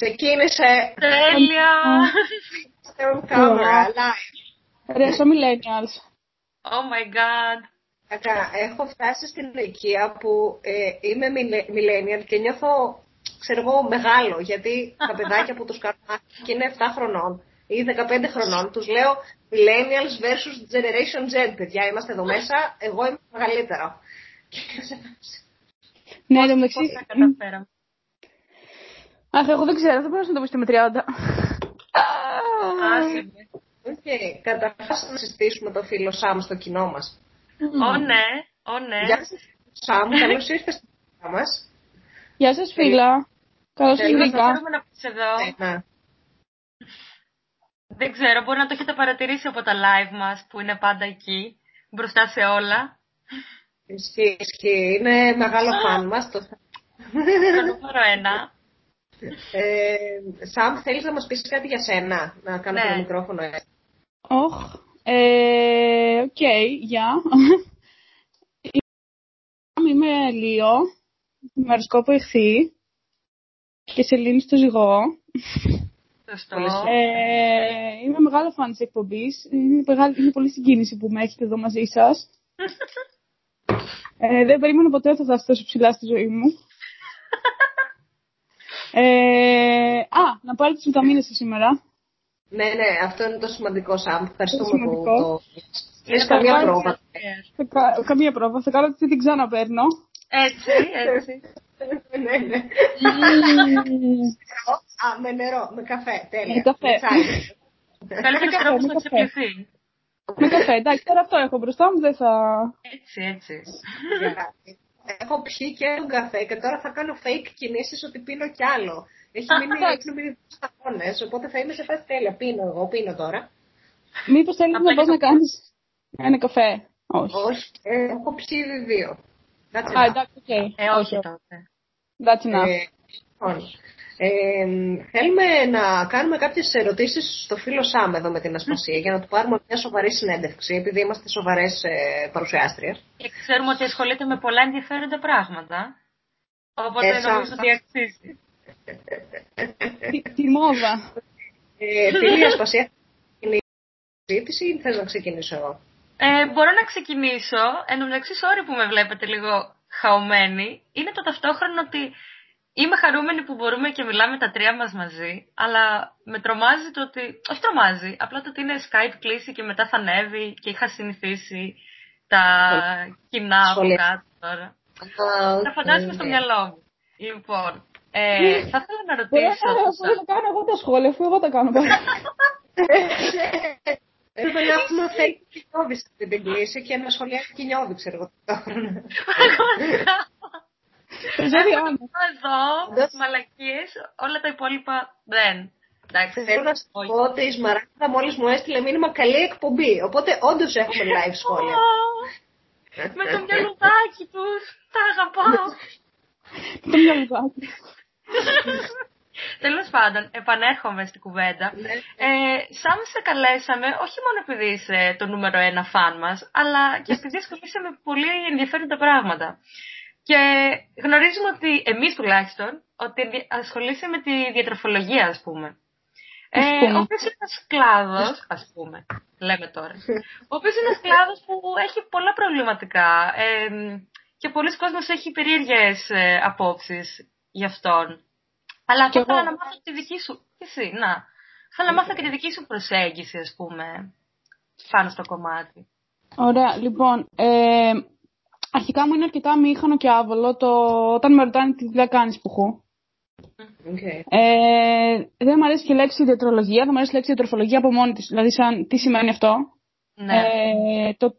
Ξεκίνησε. Τέλεια! Στον κάμερα, live. Ρε, στο millennials. Oh my god. Κακά, έχω φτάσει στην ηλικία που ε, είμαι millennial και νιώθω, ξέρω εγώ, μεγάλο, γιατί τα παιδάκια που τους κάνω και είναι 7 χρονών ή 15 χρονών, τους λέω millennials versus generation Z, παιδιά, είμαστε εδώ μέσα, εγώ είμαι μεγαλύτερο. Ναι, το μεταξύ. Πώς τα καταφέραμε. Αχ, εγώ δεν ξέρω, δεν μπορούσα να το πείτε με 30. Άσε με. Οκ, καταρχάς να συστήσουμε το φίλο Σάμ στο κοινό μας. Ω ναι, ω ναι. Γεια σας, Σάμ, καλώς ήρθες στο κοινό μας. Γεια σας φίλα. Καλώς Θέλω ήρθατε. να βρήκα. Θέλουμε να πεις εδώ. Ναι. Δεν ξέρω, μπορεί να το έχετε παρατηρήσει από τα live μας που είναι πάντα εκεί, μπροστά σε όλα. Ισχύει, ισχύει. Είναι μεγάλο φαν μας. Το... Το νούμερο ένα. Ε, Σαμ, θέλεις να μας πεις κάτι για σένα, να κάνω Ναι. το μικρόφωνο έτσι. Οχ. Ε, Οκ, γεια. Είμαι Leo, με ωροσκόπο Ιχθύ και σελήνη στο ζυγό. Σωστό. Πολύ σωστό. Ε, είμαι μεγάλο φαν της εκπομπής. Είναι, μεγάλη, είναι πολύ συγκίνηση που με έχετε εδώ μαζί σας. Ε, δεν περίμενα ποτέ ότι θα φτάσω τόσο ψηλά στη ζωή μου. Ε, α, να πάρω τις βιταμίνες σας σήμερα. Ναι, ναι, αυτό είναι το σημαντικό, Σαμ. Ευχαριστούμε που σημαντικό. το... Έχεις καμία πάρα πρόβα. Θα κα- καμία πρόβα. Θα κάνω ότι την ξαναπαίρνω. Έτσι, έτσι. ναι, ναι. Α, με νερό, με καφέ, τέλεια. Με καφέ. τσάι. Καλύτερος καφέ, τρόπος με να καφέ. ξεπληθεί. με καφέ, εντάξει, τώρα αυτό έχω μπροστά μου, δεν θα... Έτσι, έτσι. Έχω πιει και τον καφέ και τώρα θα κάνω fake κινήσεις ότι πίνω κι άλλο. Έχει μείνει, Εντάξει. έχουν μείνει δύο σταγόνες, οπότε θα είμαι σε φάση τέλεια. Πίνω εγώ, πίνω τώρα. Μήπως θέλεις Απλά να πας και να το- κάνεις ένα καφέ; Όχι. Όχι, ε, έχω πιει ήδη δύο. That's Α, enough. εντάξει, οκ. Ε, όχι τότε. That's enough. Ε, λοιπόν, ε, θέλουμε να κάνουμε κάποιες ερωτήσεις στο φίλο Σάμ εδώ με την Ασπασία για να του πάρουμε μια σοβαρή συνέντευξη, επειδή είμαστε σοβαρές ε, παρουσιάστριες. Και ξέρουμε ότι ασχολείται με πολλά ενδιαφέροντα πράγματα. Οπότε Ε, σαν- νομίζω ότι αξίζει. Τη- Τη μόδα. Ε, φίλη Ασπασία, είναι η συζήτηση ή θες να ξεκινήσω εγώ; Ε, μπορώ να ξεκινήσω. Εν τω μεταξύ, sorry που με βλέπετε λίγο χαωμένη. Είναι το ταυτόχρονο ότι είμαι χαρούμενη που μπορούμε και μιλάμε τα τρία μας μαζί. Αλλά με τρομάζει το ότι. Όχι τρομάζει, απλά το ότι είναι Skype κλήση και μετά θα ανέβει και είχα συνηθίσει τα κοινά από Σχόλια. κάτω τώρα. Α, Τα φαντάζομαι οκ. στο μυαλό μου. Λοιπόν, ε, θα ήθελα να Μπορώ ρωτήσω. να τους μπορώ να κάνω εγώ τα σχόλια, αφού εγώ τα κάνω. πάντα. Έπρεπε να έχουμε fake κοινόβι στην την κλίση και να σχολιάσει κοινόβι, ξέρω εγώ. ταυτόχρονα. Πραγματικά. Ξέρει, Έχω Άννα. Εδώ Όντως. μαλακίες, όλα τα υπόλοιπα δεν. Εντάξει. Θέλω να σου όχι. πω ότι η Σμαράγδα μόλις μου έστειλε μήνυμα καλή εκπομπή. Οπότε όντως έχουμε live σχόλια. Ω, Με το μυαλουδάκι τους. Τα αγαπάω. Το μυαλουδάκι. Τέλος πάντων, επανέρχομαι στην κουβέντα. Ναι. Ε, σαν σε καλέσαμε, όχι μόνο επειδή είσαι το νούμερο ένα φαν μας, αλλά και επειδή ασχολείσαι με πολύ ενδιαφέροντα πράγματα. Και γνωρίζουμε ότι, εμείς τουλάχιστον, ότι ενδια- ασχολείσαι με τη διατροφολογία, ας πούμε. Ε, Ας πούμε. ο οποίος είναι ένας κλάδος, ας πούμε, λέμε τώρα, ο οποίος είναι ένας κλάδος που έχει πολλά προβληματικά ε, και πολλοί κόσμος έχει περίεργες ε, απόψεις γι' αυτόν. Αλλά Κι αυτό θέλω εγώ. να μάθω τη δική σου, και εσύ, να, θέλω να μάθω και τη δική σου προσέγγιση, ας πούμε, πάνω στο κομμάτι. Ωραία, λοιπόν, ε, αρχικά μου είναι αρκετά αμήχανο και άβολο το όταν με ρωτάνε τι δουλειά κάνεις που έχω. Οκ. Ε, δεν μου αρέσει και η λέξη διατρολογία, δεν μου αρέσει η λέξη διατροφολογία από μόνη της. Δηλαδή, σαν, τι σημαίνει αυτό; Ναι. Ε, το,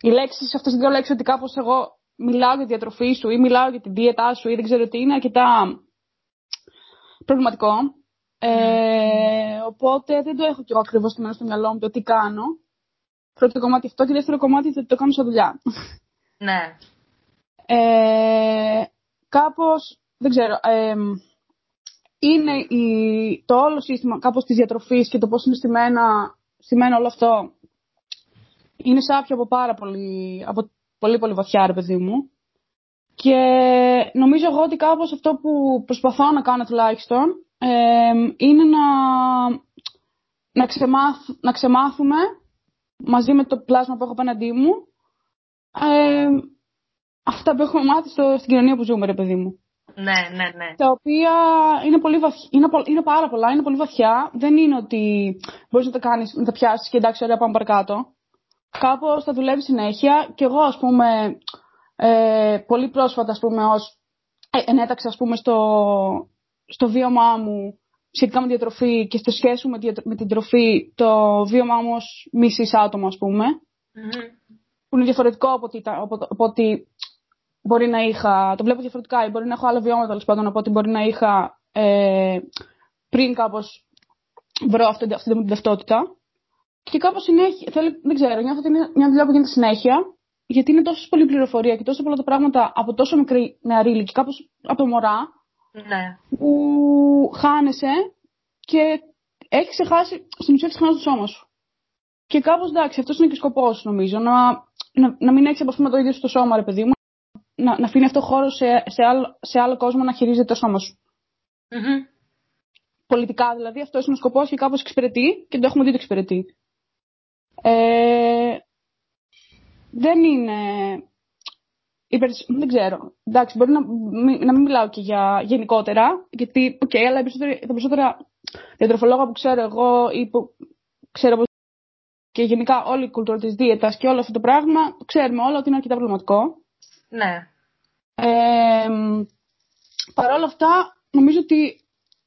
οι λέξεις, αυτές οι δύο λέξεις ότι κάπως εγώ μιλάω για τη διατροφή σου ή μιλάω για τη δίαιτά σου ή δεν ξέρω τι είναι αρκετά προβληματικό. Ε, οπότε δεν το έχω κι εγώ ακριβώς στο στο μυαλό μου το τι κάνω. Πρώτο κομμάτι αυτό και δεύτερο κομμάτι ότι το κάνω σαν δουλειά. Ναι. Ε, κάπως, δεν ξέρω, ε, είναι η, το όλο σύστημα κάπως της διατροφής και το πώς είναι στημένα, στημένο όλο αυτό είναι σάπιο από πάρα πολύ, από πολύ πολύ βαθιά ρε παιδί μου και νομίζω εγώ ότι κάπως αυτό που προσπαθώ να κάνω τουλάχιστον ε, είναι να, να, ξεμάθ, να ξεμάθουμε μαζί με το πλάσμα που έχω απέναντί μου ε, αυτά που έχουμε μάθει στο, στην κοινωνία που ζούμε, ρε παιδί μου. Ναι, ναι, ναι. Τα οποία είναι, πολύ βαθ... είναι, είναι πάρα πολλά, είναι πολύ βαθιά. Δεν είναι ότι μπορείς να τα κάνεις, να τα πιάσεις και εντάξει, ωραία, πάμε παρακάτω. Κάπως θα δουλεύει συνέχεια. Και εγώ, ας πούμε, ε, πολύ πρόσφατα, ας πούμε, ως, ε, ενέταξα, ας πούμε, στο, στο βίωμά μου σχετικά με τη διατροφή και στη σχέση με, με την τροφή το βίωμά μου ως μισής άτομο, ας πούμε. Mm-hmm. Που είναι διαφορετικό από ότι, από ότι μπορεί να είχα. Το βλέπω διαφορετικά ή μπορεί να έχω άλλα βιώματα τέλος πάντων από ότι μπορεί να είχα ε, πριν κάπως βρω αυτή, αυτή την ταυτότητα. Και κάπως συνέχεια. Θέλω, δεν ξέρω, νιώθω ότι είναι μια δουλειά που γίνεται συνέχεια. Γιατί είναι τόσο πολλή πληροφορία και τόσο πολλά τα πράγματα από τόσο μικρή νεαρή ηλικία, κάπως από μωρά. Ναι. Που χάνεσαι και έχεις ξεχάσει. Στην ουσία έχεις ξεχάσει το σώμα σου. Και κάπως εντάξει, αυτός είναι και ο σκοπός, νομίζω. Να, να, να μην έχει το ίδιο στο σώμα, ρε παιδί μου, να, να αφήνει αυτό χώρο σε, σε, άλλο, σε άλλο κόσμο να χειρίζεται το σώμα σου. Mm-hmm. Πολιτικά δηλαδή, αυτό είναι ο σκοπός και κάπως εξυπηρετεί και το έχουμε δει το εξυπηρετεί. Ε, δεν είναι. Δεν ξέρω. Εντάξει, μπορεί να, να μην μιλάω και για γενικότερα, γιατί, OK, okay, αλλά τα περισσότερα διατροφολόγα που ξέρω εγώ ή που ξέρω και γενικά όλη η κουλτούρα της δίαιτας και όλο αυτό το πράγμα, ξέρουμε όλα ότι είναι αρκετά προβληματικό. Ναι. Ε, Παρ' όλα αυτά, νομίζω ότι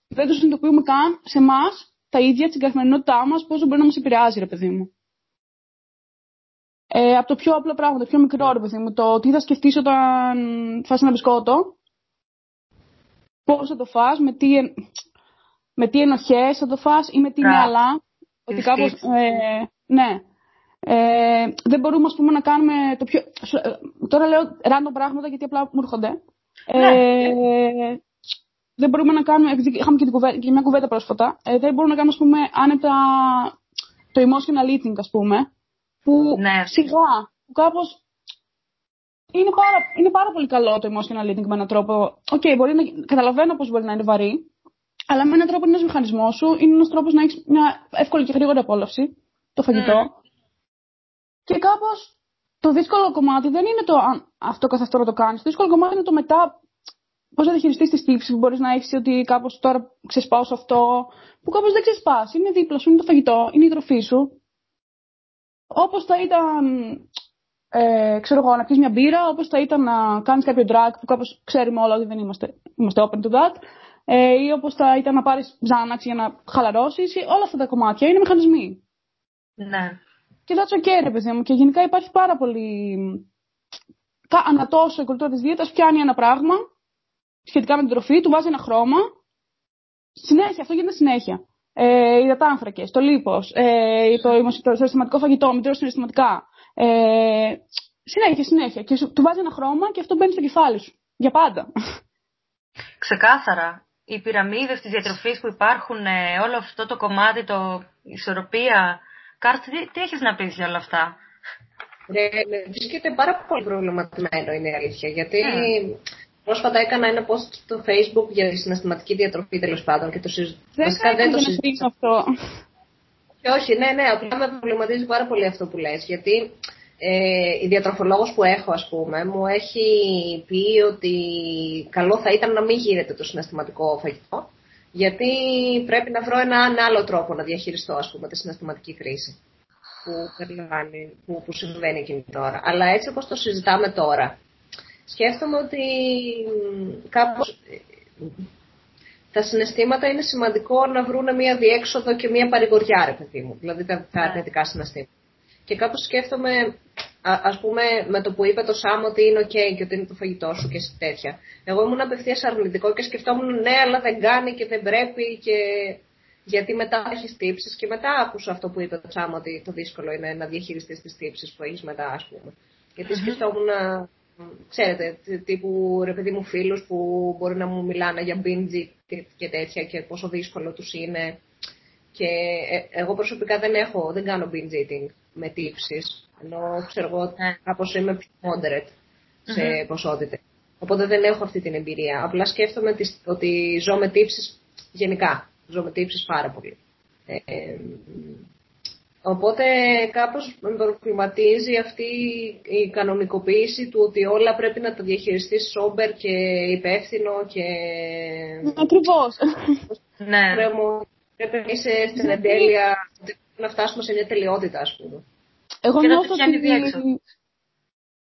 δεν το συνειδητοποιούμε καν σε εμάς τα ίδια, την καθημερινότητά μας, πόσο μπορεί να μας επηρεάζει, ρε παιδί μου. Ε, από το πιο απλό πράγμα, το πιο μικρό, ρε παιδί μου, το τι θα σκεφτείς όταν φας ένα μπισκότο, πώ θα το φας, με τι, με τι ενοχές θα το φας ή με τι μυαλά. Ότι κάπως, ε, ναι. Ε, δεν μπορούμε ας πούμε, να κάνουμε το πιο... Ε, τώρα λέω random πράγματα γιατί απλά μου έρχονται. Ναι. Ε, δεν μπορούμε να κάνουμε, είχαμε και, την κουβέντα, και μια κουβέντα πρόσφατα, ε, δεν μπορούμε να κάνουμε ας πούμε, άνετα το emotional eating ας πούμε, που ναι. σιγά, που κάπως είναι πάρα, είναι πάρα πολύ καλό το emotional eating με έναν τρόπο. OK, okay, μπορεί να, καταλαβαίνω πως μπορεί να είναι βαρύ, αλλά με έναν τρόπο είναι ένας μηχανισμός σου, είναι ένας τρόπος να έχεις μια εύκολη και γρήγορη απόλαυση, το φαγητό. Mm. Και κάπως το δύσκολο κομμάτι δεν είναι το αν αυτό καθ' αυτό να το κάνεις. Το δύσκολο κομμάτι είναι το μετά. Πώς να διαχειριστείς τη τύψη που μπορείς να έχεις ότι κάπως τώρα ξεσπάω σε αυτό. Που κάπως δεν ξεσπάς. Είναι δίπλα σου, είναι το φαγητό, είναι η τροφή σου. Όπως θα ήταν. Ε, ξέρω εγώ, να πιεις μια μπύρα, όπως θα ήταν να κάνεις κάποιο drag που κάπως ξέρουμε όλα ότι δεν είμαστε, είμαστε open to that. Ε, ή όπως θα ήταν να πάρεις Xanax για να χαλαρώσεις. Όλα αυτά τα κομμάτια είναι μηχανισμοί. Ναι. Και that's okay, ρε παιδί μου. Και γενικά υπάρχει πάρα πολύ. Ανατόσο η κουλτούρα της δίαιτας πιάνει ένα πράγμα σχετικά με την τροφή, του βάζει ένα χρώμα. Συνέχεια, αυτό γίνεται συνέχεια. Ε, οι υδατάνθρακες, το λίπος, ε, το, το συστηματικό φαγητό, μητρός συναισθηματικά. Ε, συνέχεια, συνέχεια. Και του βάζει ένα χρώμα και αυτό μπαίνει στο κεφάλι σου. Για πάντα. Ξεκάθαρα. Οι πυραμίδες της διατροφής που υπάρχουν, ε, όλο αυτό το κομμάτι, το ισορροπία, Κάρτ, τι, τι έχεις να πεις για όλα αυτά; Ναι, βρίσκομαι πάρα πολύ προβληματισμένο είναι η αλήθεια. Γιατί yeah. πρόσφατα έκανα ένα post στο facebook για τη συναισθηματική διατροφή τέλος πάντων και το συζητήσω. Δεν, το συζητήσω αυτό. Και όχι, ναι, ναι, απλά με προβληματίζει πάρα πολύ αυτό που λες. Γιατί ε, η διατροφολόγος που έχω, ας πούμε, μου έχει πει ότι καλό θα ήταν να μην γίνεται το συναισθηματικό φαγητό γιατί πρέπει να βρω έναν άλλο τρόπο να διαχειριστώ, ας πούμε, τη συναισθηματική κρίση που, που, που συμβαίνει εκείνη τώρα. Αλλά έτσι όπως το συζητάμε τώρα, σκέφτομαι ότι κάπως τα συναισθήματα είναι σημαντικό να βρουν μια διέξοδο και μια παρηγοριά, ρε παιδί μου. Δηλαδή τα, τα αρνητικά συναισθήματα. Και κάπως σκέφτομαι Α ας πούμε με το που είπε το Σάμ ότι είναι ok και ότι είναι το φαγητό σου και τέτοια. Εγώ ήμουν απευθείας αρνητικό και σκεφτόμουν ναι, αλλά δεν κάνει και δεν πρέπει και γιατί μετά έχεις τύψεις. Και μετά άκουσα αυτό που είπε το Σάμ ότι το δύσκολο είναι να διαχειριστείς τις τύψεις που έχεις μετά, ας πούμε. Γιατί σκεφτόμουν, ξέρετε, τύπου ρε παιδί μου φίλους που μπορεί να μου μιλάνε για binge και τέτοια και πόσο δύσκολο τους είναι. Και ε, εγώ προσωπικά δεν έχω, δεν κάνω binge eating με τύψεις. Ενώ ξέρω εγώ ναι. κάπως είμαι πιο moderate σε mm-hmm. ποσότητες. Οπότε δεν έχω αυτή την εμπειρία. Απλά σκέφτομαι ότι ζω με τύψεις γενικά. Ζω με τύψεις πάρα πολύ. Ε, οπότε κάπως με προβληματίζει αυτή η κανονικοποίηση του ότι όλα πρέπει να τα διαχειριστείς σόμπερ και υπεύθυνο και... Ακριβώς. ναι. Πρέπει να είσαι στην εντέλεια, να φτάσουμε σε μια τελειότητα, ας πούμε. Εγώ νιώθω ότι...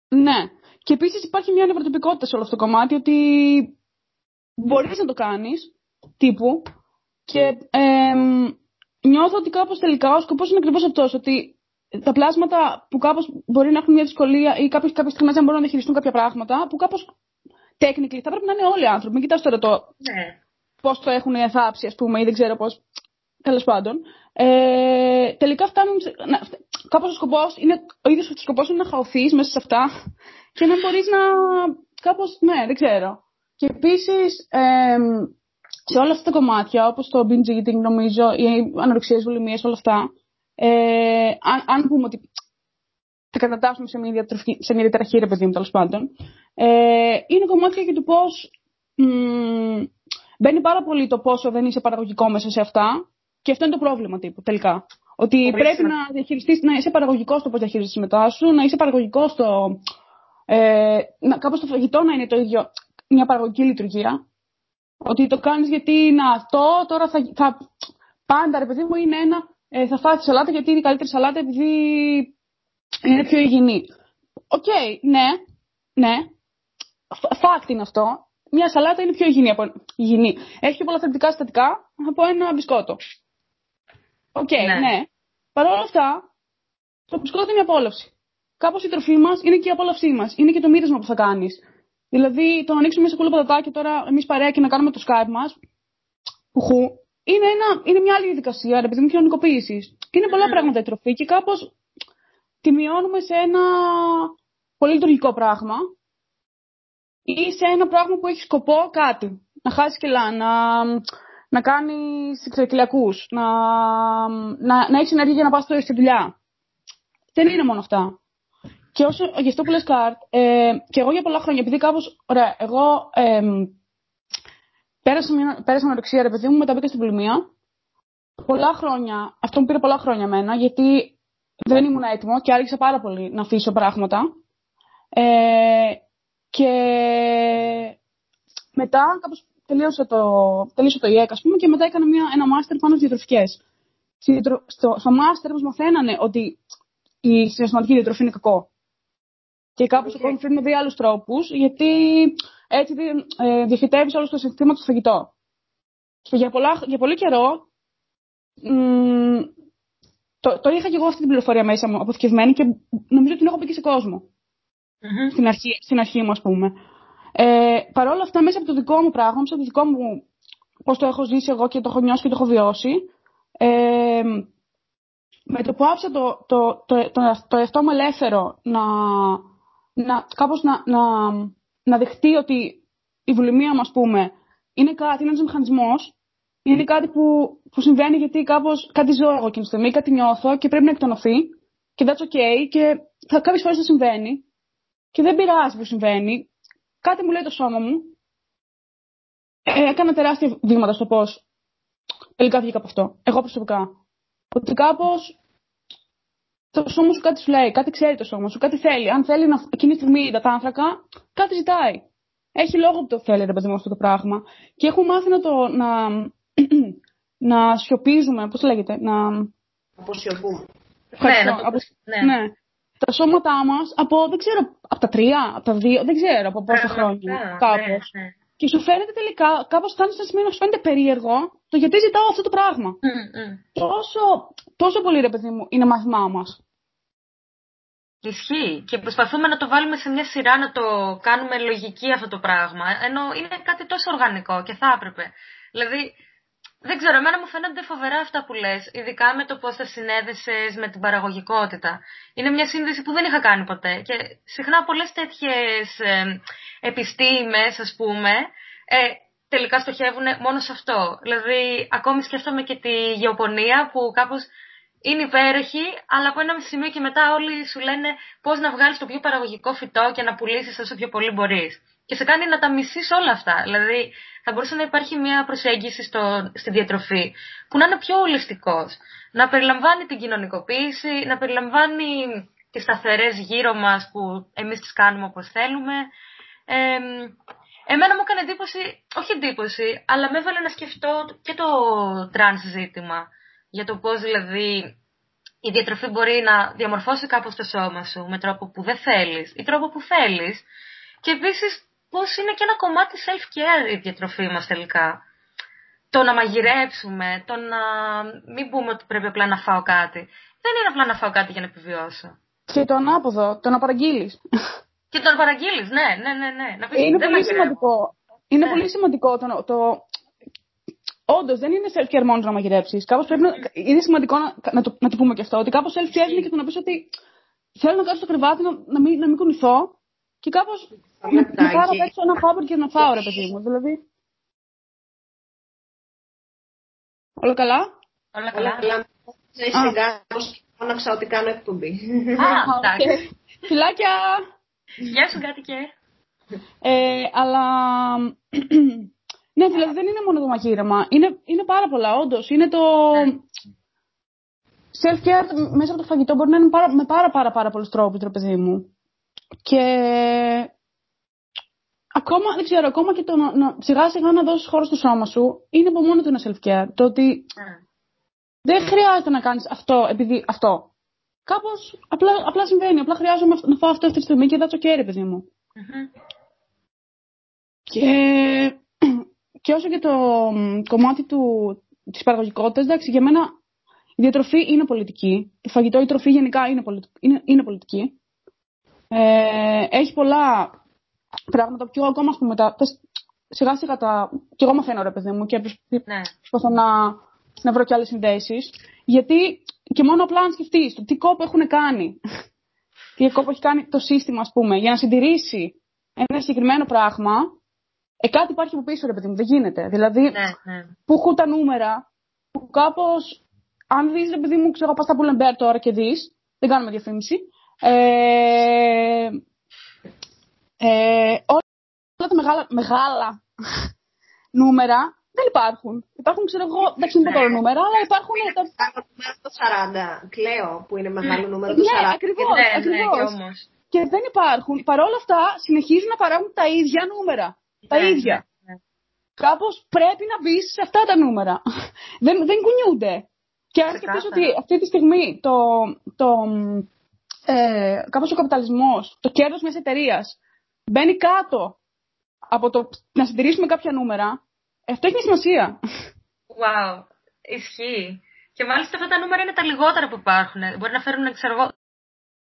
Ναι. Και επίσης υπάρχει μια νευροτυπικότητα σε όλο αυτό το κομμάτι ότι μπορείς να το κάνεις τύπου και ε, νιώθω ότι κάπως τελικά ο σκοπός είναι ακριβώς αυτός, ότι τα πλάσματα που κάπως μπορεί να έχουν μια δυσκολία ή κάποιες, κάποιες στιγμές δεν μπορούν να διαχειριστούν κάποια πράγματα, που κάπως technically θα πρέπει να είναι όλοι οι άνθρωποι. Μην κοιτάς τώρα το ναι. πώς το έχουν θάψει, ας πούμε, ή δεν ξέρω πώς. Τέλος πάντων. Ε, τελικά φτάνουν. Να, κάπως ο σκοπός είναι, ο ίδιος ο σκοπός είναι να χαωθείς μέσα σε αυτά και να μπορείς να. κάπως, ναι, δεν ξέρω. Και επίσης, ε, σε όλα αυτά τα κομμάτια, όπως το binge eating νομίζω, οι ανορεξίες, βουλημίες, όλα αυτά, ε, αν, αν πούμε ότι θα κατατάσσουμε σε μια, διατροφή, σε μια διαταραχή, ρε παιδί μου, τέλος πάντων, ε, είναι κομμάτια και του πώς μπαίνει πάρα πολύ το πόσο δεν είσαι παραγωγικό μέσα σε αυτά και αυτό είναι το πρόβλημα τύπου, τελικά. Ότι πρέπει να διαχειριστείς, να είσαι παραγωγικός στο πώ διαχειρίζεσαι μετά σου, να είσαι παραγωγικός στο. Ε, να, κάπως το φαγητό να είναι το ίδιο, μια παραγωγική λειτουργία. Ότι το κάνεις γιατί να αυτό, τώρα θα, θα πάντα ρε παιδί μου είναι ένα, ε, θα φας σαλάτα γιατί είναι η καλύτερη σαλάτα επειδή είναι πιο υγιεινή. OK, okay, ναι, ναι, fact είναι αυτό. Μια σαλάτα είναι πιο υγιεινή από υγιεινή. Έχει πιο πολλά θετικά συστατικά από ένα μπισκότο. OK, okay, ναι. ναι. Παρ' όλα αυτά, το μπισκότο είναι η απόλαυση. Κάπως η τροφή μας είναι και η απόλαυσή μας. Είναι και το μύρισμα που θα κάνεις. Δηλαδή, το να ανοίξουμε μια σακούλα πατατάκι τώρα εμείς παρέα και να κάνουμε το Skype μας, πουχού, είναι, ένα, είναι μια άλλη διαδικασία, ρε παιδί μου, κοινωνικοποίησης. Είναι πολλά mm. πράγματα η τροφή και κάπως τη μειώνουμε σε ένα πολύ λειτουργικό πράγμα ή σε ένα πράγμα που έχει σκοπό κάτι. Να χάσεις κιλά, να, να κάνει έξτρα κοιλιακού, να, να, να έχει ενέργεια για να πας στη δουλειά. Δεν είναι μόνο αυτά. Και όσο, γι' αυτό που λες Κάρτ, ε, και εγώ για πολλά χρόνια, επειδή κάπως, ωραία, εγώ ε, πέρασα, πέρασα ανορεξία, ρε παιδί μου, μετά μπήκα στην πλημμύρα. Πολλά χρόνια, αυτό μου πήρε πολλά χρόνια εμένα, γιατί δεν ήμουν έτοιμο και άρχισα πάρα πολύ να αφήσω πράγματα. Ε, και μετά κάπως τελείωσα το, τελείωσα το ΙΕΚ, ας πούμε, και μετά έκανα μια, ένα μάστερ πάνω στις διατροφικές. Στο, στο μάστερ μας μαθαίνανε ότι η συναισθηματική διατροφή είναι κακό. Και κάπως okay. ακόμα πρέπει να δει άλλους τρόπους, γιατί έτσι ε, διοχετεύεις όλο το συστήμα του φαγητό. Και για, πολλά, για πολύ καιρό μ, το, το είχα και εγώ αυτή την πληροφορία μέσα μου αποθηκευμένη και νομίζω ότι την έχω πει και σε κόσμο. Mm-hmm. Στην, αρχή, στην αρχή μου, ας πούμε. Ε, Παρ' όλα αυτά, μέσα από το δικό μου πράγμα, μέσα από το δικό μου πώς το έχω ζήσει εγώ και το έχω νιώσει και το έχω βιώσει, ε, με το που άφησα το, το, το, το, το εαυτό μου ελεύθερο να, να, κάπως να, να, να δεχτεί ότι η βουλημία μας, πούμε, είναι κάτι, είναι ένας μηχανισμός, είναι κάτι που, που συμβαίνει γιατί κάπως κάτι ζω εγώ εκείνη τη στιγμή, κάτι νιώθω και πρέπει να εκτονωθεί και that's okay και θα, κάποιες φορές θα συμβαίνει και δεν πειράζει που συμβαίνει. Κάτι μου λέει το σώμα μου. Ε, έκανα τεράστια βήματα στο πώς τελικά βγήκα από αυτό. Εγώ προσωπικά. Ότι κάπως το σώμα σου κάτι σου λέει, κάτι ξέρει το σώμα σου, κάτι θέλει. Αν θέλει να, εκείνη τη στιγμή τα άνθρακα, κάτι ζητάει. Έχει λόγο που το θέλει, ρε παιδί μου, αυτό το πράγμα. Και έχουμε μάθει να το. να, να σιωπίζουμε, πώς λέγεται, να. Αποσιωπούμε. Ναι, να το... ναι. ναι. Τα σώματά μας από, δεν ξέρω, από τα τρία, από τα δύο, δεν ξέρω από πόσα χρόνια. Ναι, Κάπως. Ναι, και σου φαίνεται τελικά, κάπως φτάνεις σε σημείο να σου φαίνεται περίεργο το γιατί ζητάω αυτό το πράγμα. Mm, Τόσο, τόσο πολύ ρε παιδί μου είναι μάθημά μας. Ισχύει. Και προσπαθούμε να το βάλουμε σε μια σειρά, να το κάνουμε λογική αυτό το πράγμα. Ενώ είναι κάτι τόσο οργανικό και θα έπρεπε. Δηλαδή, δεν ξέρω, εμένα μου φαίνονται φοβερά αυτά που λες, ειδικά με το πώς τα συνέδεσες με την παραγωγικότητα. Είναι μια σύνδεση που δεν είχα κάνει ποτέ. Και συχνά πολλές τέτοιες ε, επιστήμες, ας πούμε, ε, τελικά στοχεύουν μόνο σε αυτό. Δηλαδή, ακόμη σκέφτομαι και τη γεωπονία που κάπως είναι υπέροχη, αλλά από ένα σημείο και μετά όλοι σου λένε πώς να βγάλεις το πιο παραγωγικό φυτό και να πουλήσεις όσο πιο πολύ μπορείς. Και σε κάνει να τα μισείς όλα αυτά. Δηλαδή, θα μπορούσε να υπάρχει μια προσέγγιση στο, στη διατροφή που να είναι πιο ολιστικός. Να περιλαμβάνει την κοινωνικοποίηση, να περιλαμβάνει τις σταθερές γύρω μας που εμείς τις κάνουμε όπως θέλουμε. Ε, εμένα μου έκανε εντύπωση, όχι εντύπωση, αλλά με έβαλε να σκεφτώ και το τρανς ζήτημα. Για το πώς δηλαδή η διατροφή μπορεί να διαμορφώσει κάπως το σώμα σου με τρόπο που δεν θέλεις ή τρόπο που θέλεις. Και επίσης πώς είναι και ένα κομμάτι self-care η διατροφή μας τελικά. Το να μαγειρέψουμε, το να μην πούμε ότι πρέπει απλά να φάω κάτι. Δεν είναι απλά να φάω κάτι για να επιβιώσω. Και το ανάποδο, το να παραγγείλεις. Και το να παραγγείλεις, ναι, ναι, ναι. ναι. Να πεις, είναι δεν πολύ σημαντικό. Είναι ναι. πολύ σημαντικό το, το, Όντως δεν είναι self-care μόνο να μαγειρέψεις. Κάπως πρέπει να. Είναι σημαντικό να, να, το, να το πούμε και αυτό. Ότι κάπως self-care είναι και το να πεις ότι θέλω να κάτσω στο κρεβάτι να, να, μην, να μην κουνηθώ και κάπως να, να πάρω έξω ένα χάπερ και να φάω, ρε παιδί μου. Δηλαδή. Όλα καλά; Όλα καλά. καλά. Να ξέρω ότι κάνω εκπομπή. Α, εντάξει. Φιλάκια. Γεια σου, κάτι και. Ε, αλλά ναι, δηλαδή δεν είναι μόνο το μαγείρεμα. Είναι, είναι πάρα πολλά, όντως. Είναι το. Ναι. Self-care μέσα από το φαγητό μπορεί να είναι πάρα, με πάρα πάρα, πάρα πολλούς τρόπους, ρε παιδί μου. Και ακόμα, δεν ξέρω, ακόμα και το να, να σιγά σιγά να δώσεις χώρο στο σώμα σου είναι από μόνο του ένα self-care. Το ότι ναι. δεν χρειάζεται να κάνεις αυτό επειδή αυτό. Κάπως απλά, απλά συμβαίνει. Απλά χρειάζομαι να φάω αυτό αυτή τη στιγμή και that's okay, ρε παιδί μου. Και και όσο και το κομμάτι του, της παραγωγικότητας, εντάξει, για μένα η διατροφή είναι πολιτική. Το φαγητό, η τροφή γενικά είναι, είναι, είναι πολιτική. Ε, έχει πολλά πράγματα που και εγώ ακόμα, ας πούμε, τα, σιγά σιγά τα... και εγώ μαθαίνω, ρε παιδί μου, και ναι. προσπαθώ να, να βρω και άλλες συνδέσεις. Γιατί και μόνο απλά αν σκεφτείς το τι κόπο έχουν κάνει, τι κόπο έχει κάνει το σύστημα, ας πούμε, για να συντηρήσει ένα συγκεκριμένο πράγμα, ε, κάτι υπάρχει από πίσω, ρε παιδί μου, δεν γίνεται. Δηλαδή, ναι, ναι. που έχουν τα νούμερα, που κάπως. Αν δεις, ρε παιδί μου, ξέρω, πας στα Πουλεμπέρ τώρα και δεις, δεν κάνουμε διαφήμιση. Ε, ε, όλα τα μεγάλα, μεγάλα νούμερα δεν υπάρχουν. Υπάρχουν, ξέρω εγώ, δεν ξέρω τώρα νούμερα, αλλά υπάρχουν. Τα... το 40, κλαίω που είναι μεγάλο νούμερο το 40. Ναι, ακριβώς. Ναι, ακριβώς. Ναι, και δεν υπάρχουν. Παρ' όλα αυτά συνεχίζουν να παράγουν τα ίδια νούμερα τα ναι, ίδια. Ναι, ναι. Κάπως πρέπει να μπεις σε αυτά τα νούμερα. δεν, δεν κουνιούνται. Και αν σκεφτείς ότι αυτή τη στιγμή το, το, ε, κάπως ο καπιταλισμός, το κέρδος μιας εταιρείας μπαίνει κάτω από το να συντηρήσουμε κάποια νούμερα, αυτό έχει σημασία. Wow, ισχύει. Και μάλιστα αυτά τα νούμερα είναι τα λιγότερα που υπάρχουν. Μπορεί να φέρουν, ξέρω εγώ,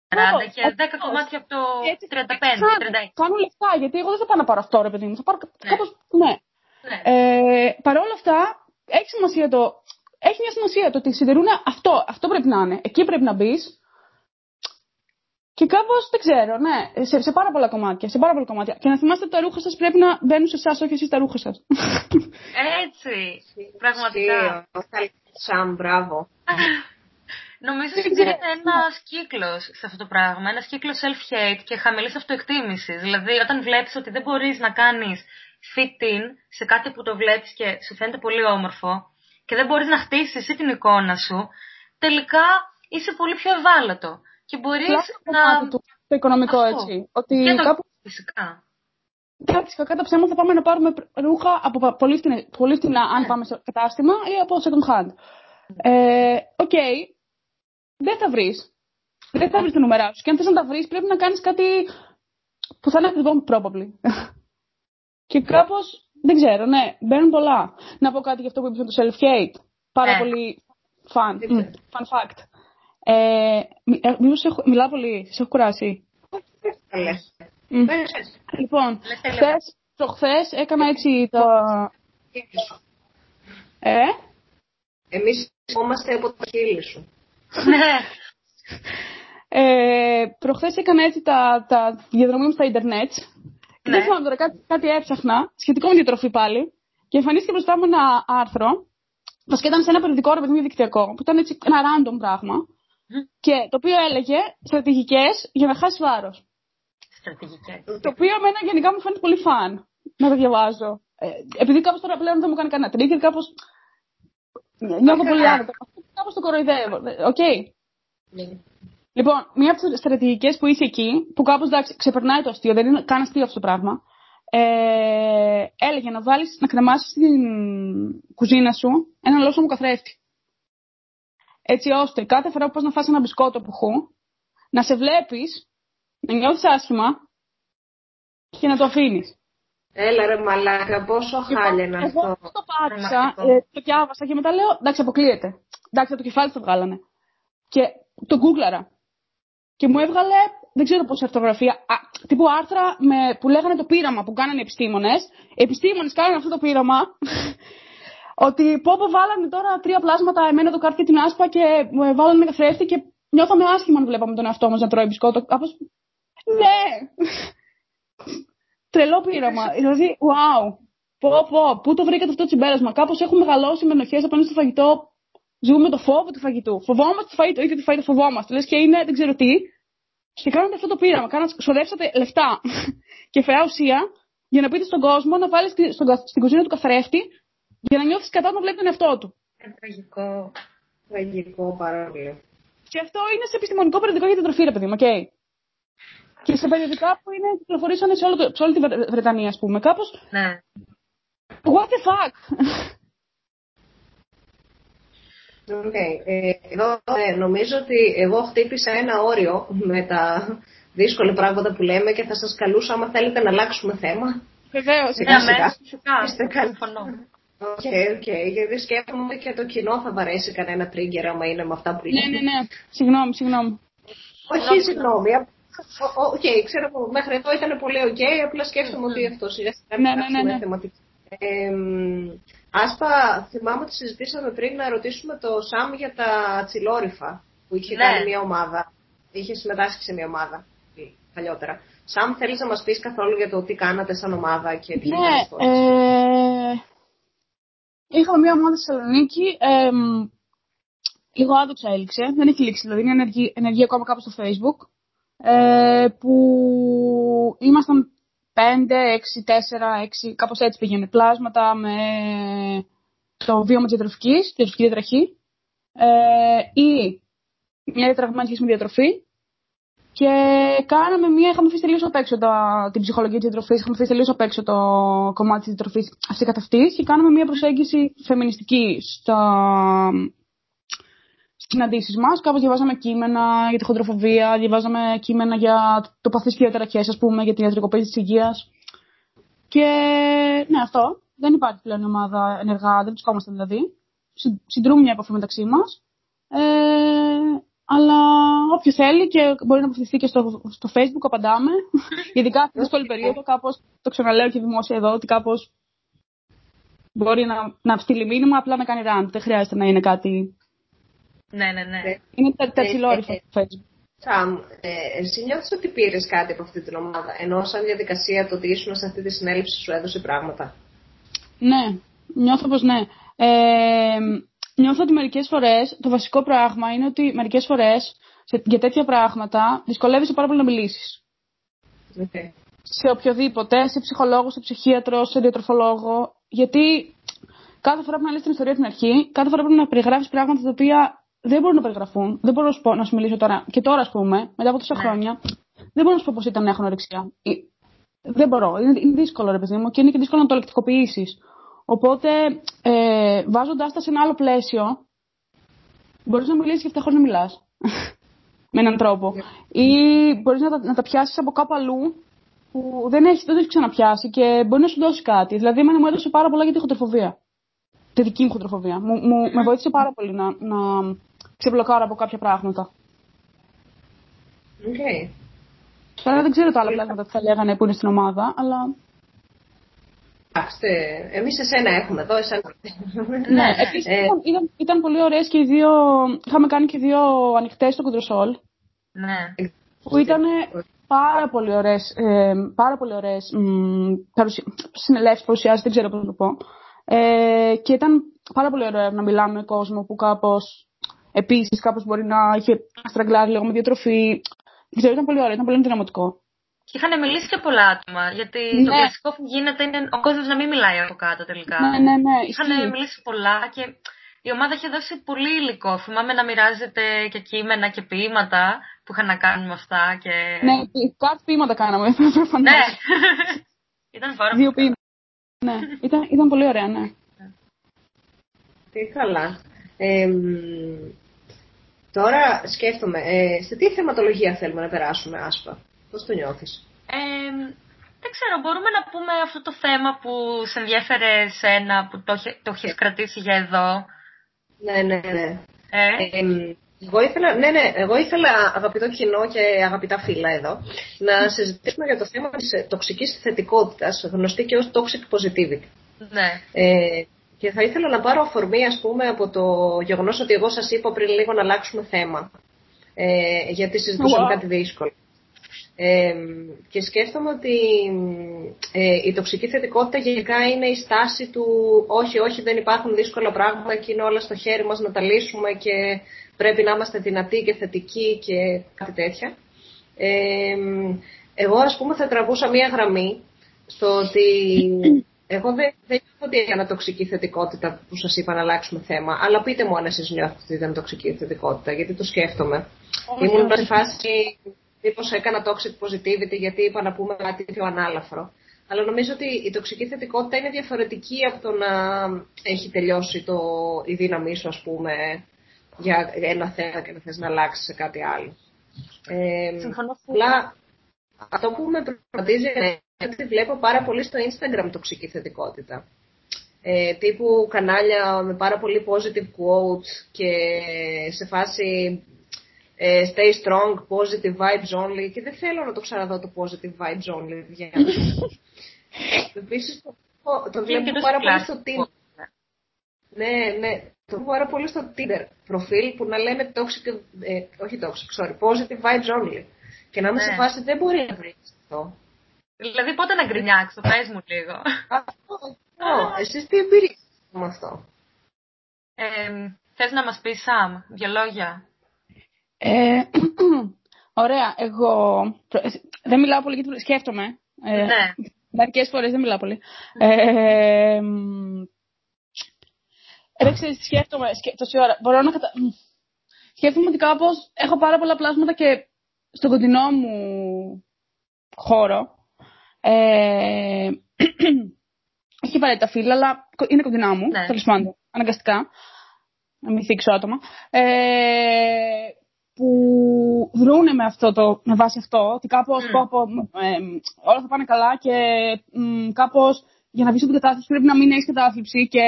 40 και 10 κομμάτια από το 35, 36. Κάνουν λεφτά, γιατί εγώ δεν θα πάω να πάρω αυτό, ρε παιδί μου. Θα πάρω ναι. κάπως, ναι. ναι. Ε, Παρ' όλα αυτά, έχει σημασία το... Έχει μια σημασία το ότι συντηρούν αυτό. Αυτό πρέπει να είναι. Εκεί πρέπει να μπεις. Και κάπως δεν ξέρω, ναι. Σε, σε, πάρα πολλά κομμάτια. Σε πάρα πολλά κομμάτια. Και να θυμάστε ότι τα ρούχα σας πρέπει να μπαίνουν σε εσάς, όχι εσείς τα ρούχα σας. Έτσι. Πραγματικά. Σαν, μπράβο. Νομίζω ότι γίνεται ένα κύκλο σε αυτό το πράγμα. Ένα κύκλο self-hate και χαμηλής αυτοεκτίμησης. Δηλαδή, όταν βλέπεις ότι δεν μπορείς να κάνεις fit in σε κάτι που το βλέπεις και σου φαίνεται πολύ όμορφο και δεν μπορείς να χτίσεις εσύ την εικόνα σου, τελικά είσαι πολύ πιο ευάλωτο. Και μπορείς να. Το, το οικονομικό αυτό. έτσι. Ότι και το... κάπου... Φυσικά. Κάτι κακά τα ψέματα θα πάμε να πάρουμε ρούχα από πολύ φτηνά, πολύ φτηνά αν ναι. πάμε σε κατάστημα ή από second hand. Ε, OK, okay, δεν θα βρεις. Δεν θα βρεις τα νούμερά σου. Και αν θες να τα βρεις, πρέπει να κάνεις κάτι που θα είναι ακριβό, probably. και κάπως, δεν ξέρω, ναι, μπαίνουν πολλά. Να πω κάτι για αυτό που είπες το self-hate. Πάρα yeah. Ναι. πολύ fun. Mm. Fun fact. Ε, ε, μήπως έχω, μιλάω πολύ, σε έχω κουράσει. Mm. Λοιπόν, χθες, προχθές έκανα έτσι το... Ε; Εμείς είμαστε από τα χείλη σου. Ναι. ε, προχθές έκανα έτσι τα, τα διαδρομή μου στα ίντερνετ. Ναι. Δεν θυμάμαι τώρα, κάτι, κάτι έψαχνα, σχετικό με διατροφή πάλι. Και εμφανίστηκε μπροστά μου ένα άρθρο. Βασικά ήταν σε ένα περιοδικό ρε παιδί δικτυακό, που ήταν έτσι ένα random πράγμα. Και το οποίο έλεγε στρατηγικές για να χάσεις βάρος. στρατηγικές. Το οποίο εμένα γενικά μου φαίνεται πολύ φαν να το διαβάζω. Ε, επειδή κάπως τώρα πλέον δεν μου κάνει κανένα trigger, κάπως νιώθω πολύ άνετα. Κάπως το κοροϊδεύω. Οκ. Ναι. Λοιπόν, μία από τις στρατηγικές που είχε εκεί, που κάπως εντάξει, ξεπερνάει το αστείο, δεν είναι καν αστείο αυτό το πράγμα, ε, έλεγε να βάλεις, να κρεμάσεις στην κουζίνα σου ένα ολόσωμο καθρέφτη. Έτσι ώστε κάθε φορά που πας να φας ένα μπισκότο που έχω, να σε βλέπεις, να νιώθεις άσχημα και να το αφήνεις. Έλα ρε μαλάκα, πόσο χάλια είναι Εγώ αυτό. το πάτησα, Πραγματικό. ε, το διάβασα και μετά λέω, εντάξει αποκλείεται. Εντάξει, από το κεφάλι το βγάλανε. Και το γκούγκλαρα. Και μου έβγαλε, δεν ξέρω πώς ορθογραφία, α, τύπου άρθρα με, που λέγανε το πείραμα που κάνανε οι επιστήμονες. Οι επιστήμονες κάνανε αυτό το πείραμα. Ότι πω πω βάλανε τώρα τρία πλάσματα εμένα το κάρτι και την άσπα και μου βάλανε ένα καθρέφτη και νιώθαμε άσχημα αν βλέπαμε τον εαυτό μας να τρώει μπισκότο. Κάπως, ναι. Τρελό πείραμα. Δηλαδή, wow. Πω, πω, πού το βρήκατε αυτό το συμπέρασμα; Κάπως έχουμε μεγαλώσει με ενοχές απέναντι στο φαγητό. Ζούμε με το φόβο του φαγητού. Φοβόμαστε το φαγητό, είτε το φαγητό φοβόμαστε. Λες και είναι, δεν ξέρω τι. Και κάνατε αυτό το πείραμα. Κάνατε, ξοδέψατε λεφτά και φαιά ουσία για να πείτε στον κόσμο να βάλει στην κουζίνα του καθρέφτη για να νιώθει σκατά να βλέπει τον εαυτό του. Είναι τραγικό. Τραγικό πάρα πολύ. Και αυτό είναι σε επιστημονικό περιοδικό για την τροφή, ρε παιδί μου, οκ. Και σε περιοδικά που είναι, κυκλοφορήσανε σε, όλο το- σε όλη τη Βρε- Βρετανία, ας πούμε. Κάπως, Ναι. what the fuck; Οκ. Ε, εδώ ε, νομίζω ότι εγώ χτύπησα ένα όριο με τα δύσκολα πράγματα που λέμε και θα σας καλούσα άμα θέλετε να αλλάξουμε θέμα. Βεβαίως. Ναι, Σιγά, σιγά. αμέσως, φυσικά. Είστε καλοί. Συμφωνώ. Οκ, οκ. Γιατί σκέφτομαι ότι και το κοινό θα βαρέσει κανένα trigger άμα είναι με αυτά που Ναι, ναι, ναι. Συγγνώμη, συγγνώμη. Όχι, συγγνώμη. Α- ο- ο- Οκ, ξέρω που μέχρι εδώ ήταν πολύ οκ, απλά σκέφτομαι ότι αυτό σιγά σιγά Ναι, θα ναι, ναι, αλλάξουμε ναι. θεματική. Ε, μ, Άσπα, θυμάμαι ότι συζητήσαμε πριν να ρωτήσουμε το Σαμ για τα ζιν- λόριφα που είχε Ναι. κάνει μια ομάδα. Είχε συμμετάσχει σε μια ομάδα ε, παλιότερα. Σαμ, θέλεις να μας πεις καθόλου για το τι κάνατε σαν ομάδα και τι Ναι, κάνατε τότε. ε, είχαμε μια ομάδα στη Θεσσαλονίκη. Ε, μ, λίγο άδοξα έληξε. Δεν έχει λήξει, δηλαδή είναι ενεργή, ενεργή ακόμα κάπου στο Facebook. Ε, που ήμασταν 5, 6, 4, 6, κάπως έτσι πήγαινε. Πλάσματα με το βίωμα της διατροφικής, τη διατροφική διατραχή. Ε, ή μια διατραγμένη σχέση με διατροφή. Και κάναμε μία, είχαμε αφήσει τελείως απ' έξω τα, την ψυχολογία της διατροφής, είχαμε αφήσει τελείως απ' έξω το κομμάτι της διατροφής αυτή καθ' αυτή και κάναμε μία προσέγγιση φεμινιστική στα συναντήσεις μας. Κάπως διαβάζαμε κείμενα για τη χοντροφοβία, διαβάζαμε κείμενα για το παθή και διαταραχέ, ας πούμε, για την ιατρικοποίηση της υγείας. Και ναι, αυτό. Δεν υπάρχει πλέον ομάδα ενεργά, δεν βρισκόμαστε δηλαδή. Συ- Συντρούμε μια επαφή μεταξύ μας. Ε, αλλά όποιος θέλει και μπορεί να απευθυνθεί και στο, στο facebook, απαντάμε. Ειδικά αυτή τη δύσκολη περίοδο, κάπως το ξαναλέω και δημόσια εδώ, ότι κάπως μπορεί να, να στείλει μήνυμα, απλά να κάνει rant. Δεν χρειάζεται να είναι κάτι. Ναι, ναι, ναι. Ναι. Είναι τα, τα Ε, τσιλόριφα ε, στο facebook. Σαμ, ε, εσύ νιώθεις ότι πήρες κάτι από αυτή την ομάδα, ενώ σαν διαδικασία το ότι ήσουν σε αυτή τη συνέλευση σου έδωσε πράγματα; Ναι, νιώθω πως ναι. Ε, νιώθω ότι μερικές φορές το βασικό πράγμα είναι ότι μερικές φορές σε, για τέτοια πράγματα δυσκολεύεσαι πάρα πολύ να μιλήσεις. Okay. σε οποιοδήποτε, σε ψυχολόγο, σε ψυχίατρο, σε διατροφολόγο. Γιατί κάθε φορά που να λες την ιστορία από την αρχή, κάθε φορά πρέπει να περιγράφεις πράγματα τα οποία δεν μπορούν να περιγραφούν. Δεν μπορώ να σου, πω, να σου μιλήσω τώρα. Και τώρα, ας πούμε, μετά από τόσα Ναι. χρόνια, δεν μπορώ να σου πω πώς ήταν να έχω ορεξία. Δεν μπορώ. Είναι, είναι δύσκολο, ρε παιδί μου, και είναι και δύσκολο να το λεκτικοποιήσει. Οπότε, ε, βάζοντάς τα σε ένα άλλο πλαίσιο, μπορείς να μιλήσεις και αυτά χωρίς να μιλάς. με έναν τρόπο. Ή μπορείς να, τα- να τα πιάσεις από κάπου αλλού που δεν έχεις, δεν το έχεις ξαναπιάσει και μπορεί να σου δώσει κάτι. Δηλαδή, εμένα μου έδωσε πάρα πολλά για τη χοντροφοβία. Τη δική μου χοντροφοβία. Μου, μου, με βοήθησε πάρα πολύ να, να ξεμπλοκάρω από κάποια πράγματα. Okay. Τώρα δεν ξέρω τα άλλα πράγματα που θα λέγανε που είναι στην ομάδα, αλλά. Εντάξει, εμείς εσένα έχουμε εδώ, εσένα. Ναι, επίσης, Ε, ήταν, ήταν, ήταν πολύ ωραίες και οι δύο. Είχαμε κάνει και δύο ανοιχτές στο κοντροσόλ. Ναι. που ήταν πάρα πολύ ωραίες, ε, πάρα πολύ ωραίες μ, παρουσι... συνελεύσεις, παρουσιάσεις, δεν ξέρω πώς να το πω. Ε, και ήταν πάρα πολύ ωραίο να μιλάμε με κόσμο που κάπως, επίσης κάπως μπορεί να είχε στραγγλάρει λίγο με διατροφή. Δεν ξέρω, ήταν πολύ ωραίο, ήταν πολύ ενδυναμωτικό. Και είχαν μιλήσει και πολλά άτομα. Γιατί Ναι. το κλασικό που γίνεται είναι ο κόσμος να μην μιλάει από κάτω τελικά. Ναι, ναι, ναι. Είχαν ισχύει. μιλήσει πολλά και η ομάδα είχε δώσει πολύ υλικό. Θυμάμαι να μοιράζεται και κείμενα και ποίηματα που είχαν να κάνουν με αυτά. Και... Ναι, κάτι ποίηματα κάναμε. προφανώς. Ναι. Ήταν πάρα Δύο πολύ. ποίηματα. Ναι, ήταν, ήταν πολύ ωραία, ναι. Τι καλά. Ε, μ, τώρα σκέφτομαι, ε, σε τι θεματολογία θέλουμε να περάσουμε, Άσπα; Πώς το νιώθεις; Ε, δεν ξέρω, μπορούμε να πούμε αυτό το θέμα που σε ενδιέφερε σένα, που το, είχε- το έχεις κρατήσει για εδώ. Ναι, ναι, ναι. Ε, Ε, μ, εγώ ήθελα, ναι, ναι, εγώ ήθελα, αγαπητό κοινό και αγαπητά φίλα εδώ, να συζητήσουμε για το θέμα της ε, τοξικής θετικότητας, γνωστή και ως toxic positivity. ναι. Ε, και θα ήθελα να πάρω αφορμή, ας πούμε, από το γεγονός ότι εγώ σας είπα πριν λίγο να αλλάξουμε θέμα. Ε, γιατί συζητούσαμε Wow. κάτι δύσκολο. Ε, και σκέφτομαι ότι ε, η τοξική θετικότητα γενικά είναι η στάση του όχι, όχι, δεν υπάρχουν δύσκολα πράγματα και είναι όλα στο χέρι μας να τα λύσουμε και πρέπει να είμαστε δυνατοί και θετικοί και κάτι τέτοια. Ε, εγώ ας πούμε θα τραβούσα μία γραμμή στο ότι εγώ δεν, δεν νιώθω ότι έκανα τοξική θετικότητα που σας είπα να αλλάξουμε θέμα, αλλά πείτε μου αν εσείς νιώθετε ότι ήταν τοξική θετικότητα, γιατί το σκέφτομαι. Όχι, Ήμουν όχι. σε φάση μήπως έκανα toxic positivity γιατί είπα να πούμε κάτι πιο ανάλαφρο. Αλλά νομίζω ότι η τοξική θετικότητα είναι διαφορετική από το να έχει τελειώσει το, η δύναμή σου, ας πούμε, για ένα θέμα και να θες να αλλάξει σε κάτι άλλο. Ε, Συμφωνώ απλά αυτό που με προβληματίζει είναι ότι βλέπω πάρα πολύ στο Instagram τοξική θετικότητα. Ε, τύπου κανάλια με πάρα πολύ positive quotes και σε φάση ε, stay strong, positive vibes only και δεν θέλω να το ξαναδώ το positive vibes only. βγαίνω. Επίσης το, το Και είναι βλέπω και πάρα τόσο πολύ στο κλασικό. Tinder. Ναι, ναι. Το βλέπω πάρα πολύ στο Tinder προφίλ που να λένε toxic, ε, όχι toxic, sorry, positive vibes only. Και να είμαι σε Ναι. φάση δεν μπορεί να βρεις αυτό. Δηλαδή πότε να γκρινιάξω, πες μου λίγο. Αυτό, αυτό. Εσείς τι εμπειρία έχετε με αυτό; Ε, θες να μας πεις, Σαμ, δύο λόγια; Ε, ωραία, εγώ ε, δεν μιλάω πολύ γιατί σκέφτομαι. Ε, Ναι. Μερικές φορές δεν μιλάω πολύ. Ε, μ, ρε, ξέρεις, τι σκέφτομαι σκέ, τόση ώρα. Μπορώ να κατα... μ, Σκέφτομαι ότι κάπως έχω πάρα πολλά πλάσματα και στον κοντινό μου χώρο. Ε, έχει απαραίτητα φύλλα, αλλά κο- είναι κοντινά μου, Ναι. τέλος πάντων, αναγκαστικά. Να μην θίξω άτομα. Ε, που δρούνε με, αυτό το, με βάση αυτό, ότι κάπως Μμ. πω, πω, ε, όλα θα πάνε καλά και μ, κάπως για να βγεις από την κατάθλιψη πρέπει να μην έχεις κατάθλιψη και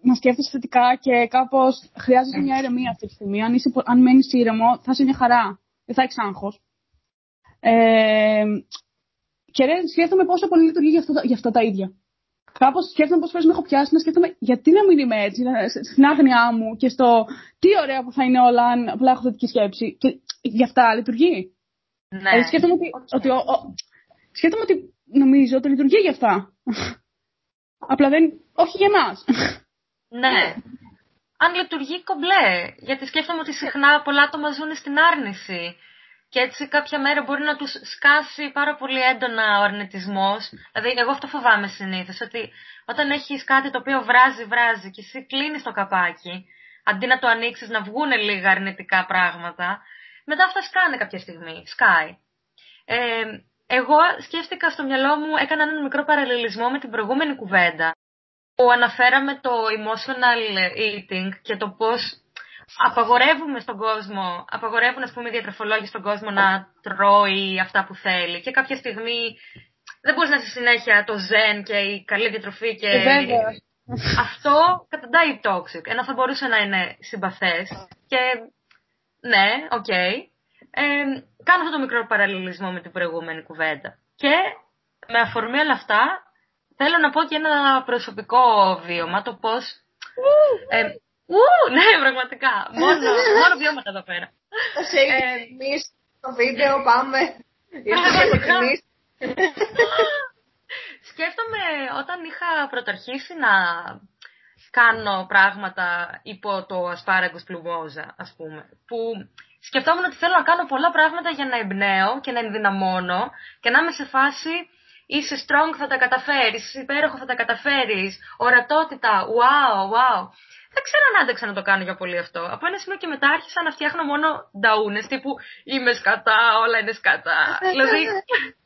να σκέφτεσαι θετικά και κάπως χρειάζεται μια ηρεμία αυτή τη στιγμή. Αν, είσαι, πο- αν μένεις ήρεμο θα είσαι μια χαρά. Δεν θα έχεις άγχος. Ε, και ρε, σκέφτομαι πόσο πολύ λειτουργεί για, αυτό, για αυτά τα ίδια. Κάπως σκέφτομαι πόσε φορέ με έχω πιάσει να σκέφτομαι γιατί να μην είμαι έτσι, να- στην άγνοιά μου και στο τι ωραία που θα είναι όλα αν απλά έχω θετική σκέψη. Και γι' αυτά λειτουργεί. Ναι. Δηλαδή σκέφτομαι ότι, Οκ. ότι, ο- ο- σκέφτομαι ότι νομίζω ότι λειτουργεί γι' αυτά. Απλά δεν. Όχι για εμάς. Ναι. Αν λειτουργεί κομπλέ. Γιατί σκέφτομαι ότι συχνά πολλά άτομα ζουν στην άρνηση. Και έτσι κάποια μέρα μπορεί να τους σκάσει πάρα πολύ έντονα ο αρνητισμός. Δηλαδή, εγώ αυτό φοβάμαι συνήθως, ότι όταν έχεις κάτι το οποίο βράζει, βράζει και εσύ κλείνεις το καπάκι, αντί να το ανοίξεις να βγουν λίγα αρνητικά πράγματα, μετά αυτά σκάνε κάποια στιγμή. Σκάει. Ε, εγώ σκέφτηκα στο μυαλό μου, έκανα έναν μικρό παραλληλισμό με την προηγούμενη κουβέντα που αναφέραμε το emotional eating και το πώς απαγορεύουμε στον κόσμο, απαγορεύουν ας πούμε οι διατροφολόγοι στον κόσμο να τρώει αυτά που θέλει και κάποια στιγμή δεν μπορείς να είσαι συνέχεια το zen και η καλή διατροφή και Ε, βέβαια. αυτό καταντάει toxic, ενώ θα μπορούσε να είναι συμπαθές και ναι, οκ. Ε, κάνω αυτό το μικρό παραλληλισμό με την προηγούμενη κουβέντα. Και με αφορμή όλα αυτά, θέλω να πω και ένα προσωπικό βίωμα, το πώς... Ε, ου, ναι, πραγματικά. Μόνο, μόνο βιώματα εδώ πέρα. Θα σε έχει Ε, ξεκινήσει το βίντεο, πάμε. Ήρθες να το ξεκινήσει. Σκέφτομαι όταν είχα πρωταρχίσει να κάνω πράγματα υπό το ασπάραγγος πλουμόζα, ας πούμε, που σκεφτόμουν ότι θέλω να κάνω πολλά πράγματα για να εμπνέω και να ενδυναμώνω και να είμαι σε φάση είσαι strong, θα τα καταφέρεις, είσαι υπέροχο, θα τα καταφέρεις, ορατότητα, wow, wow. Δεν ξέρω αν άντεξα να το κάνω για πολύ αυτό. Από ένα σημείο και μετά άρχισα να φτιάχνω μόνο νταούνες, τύπου είμαι σκατά, όλα είναι σκατά. δηλαδή,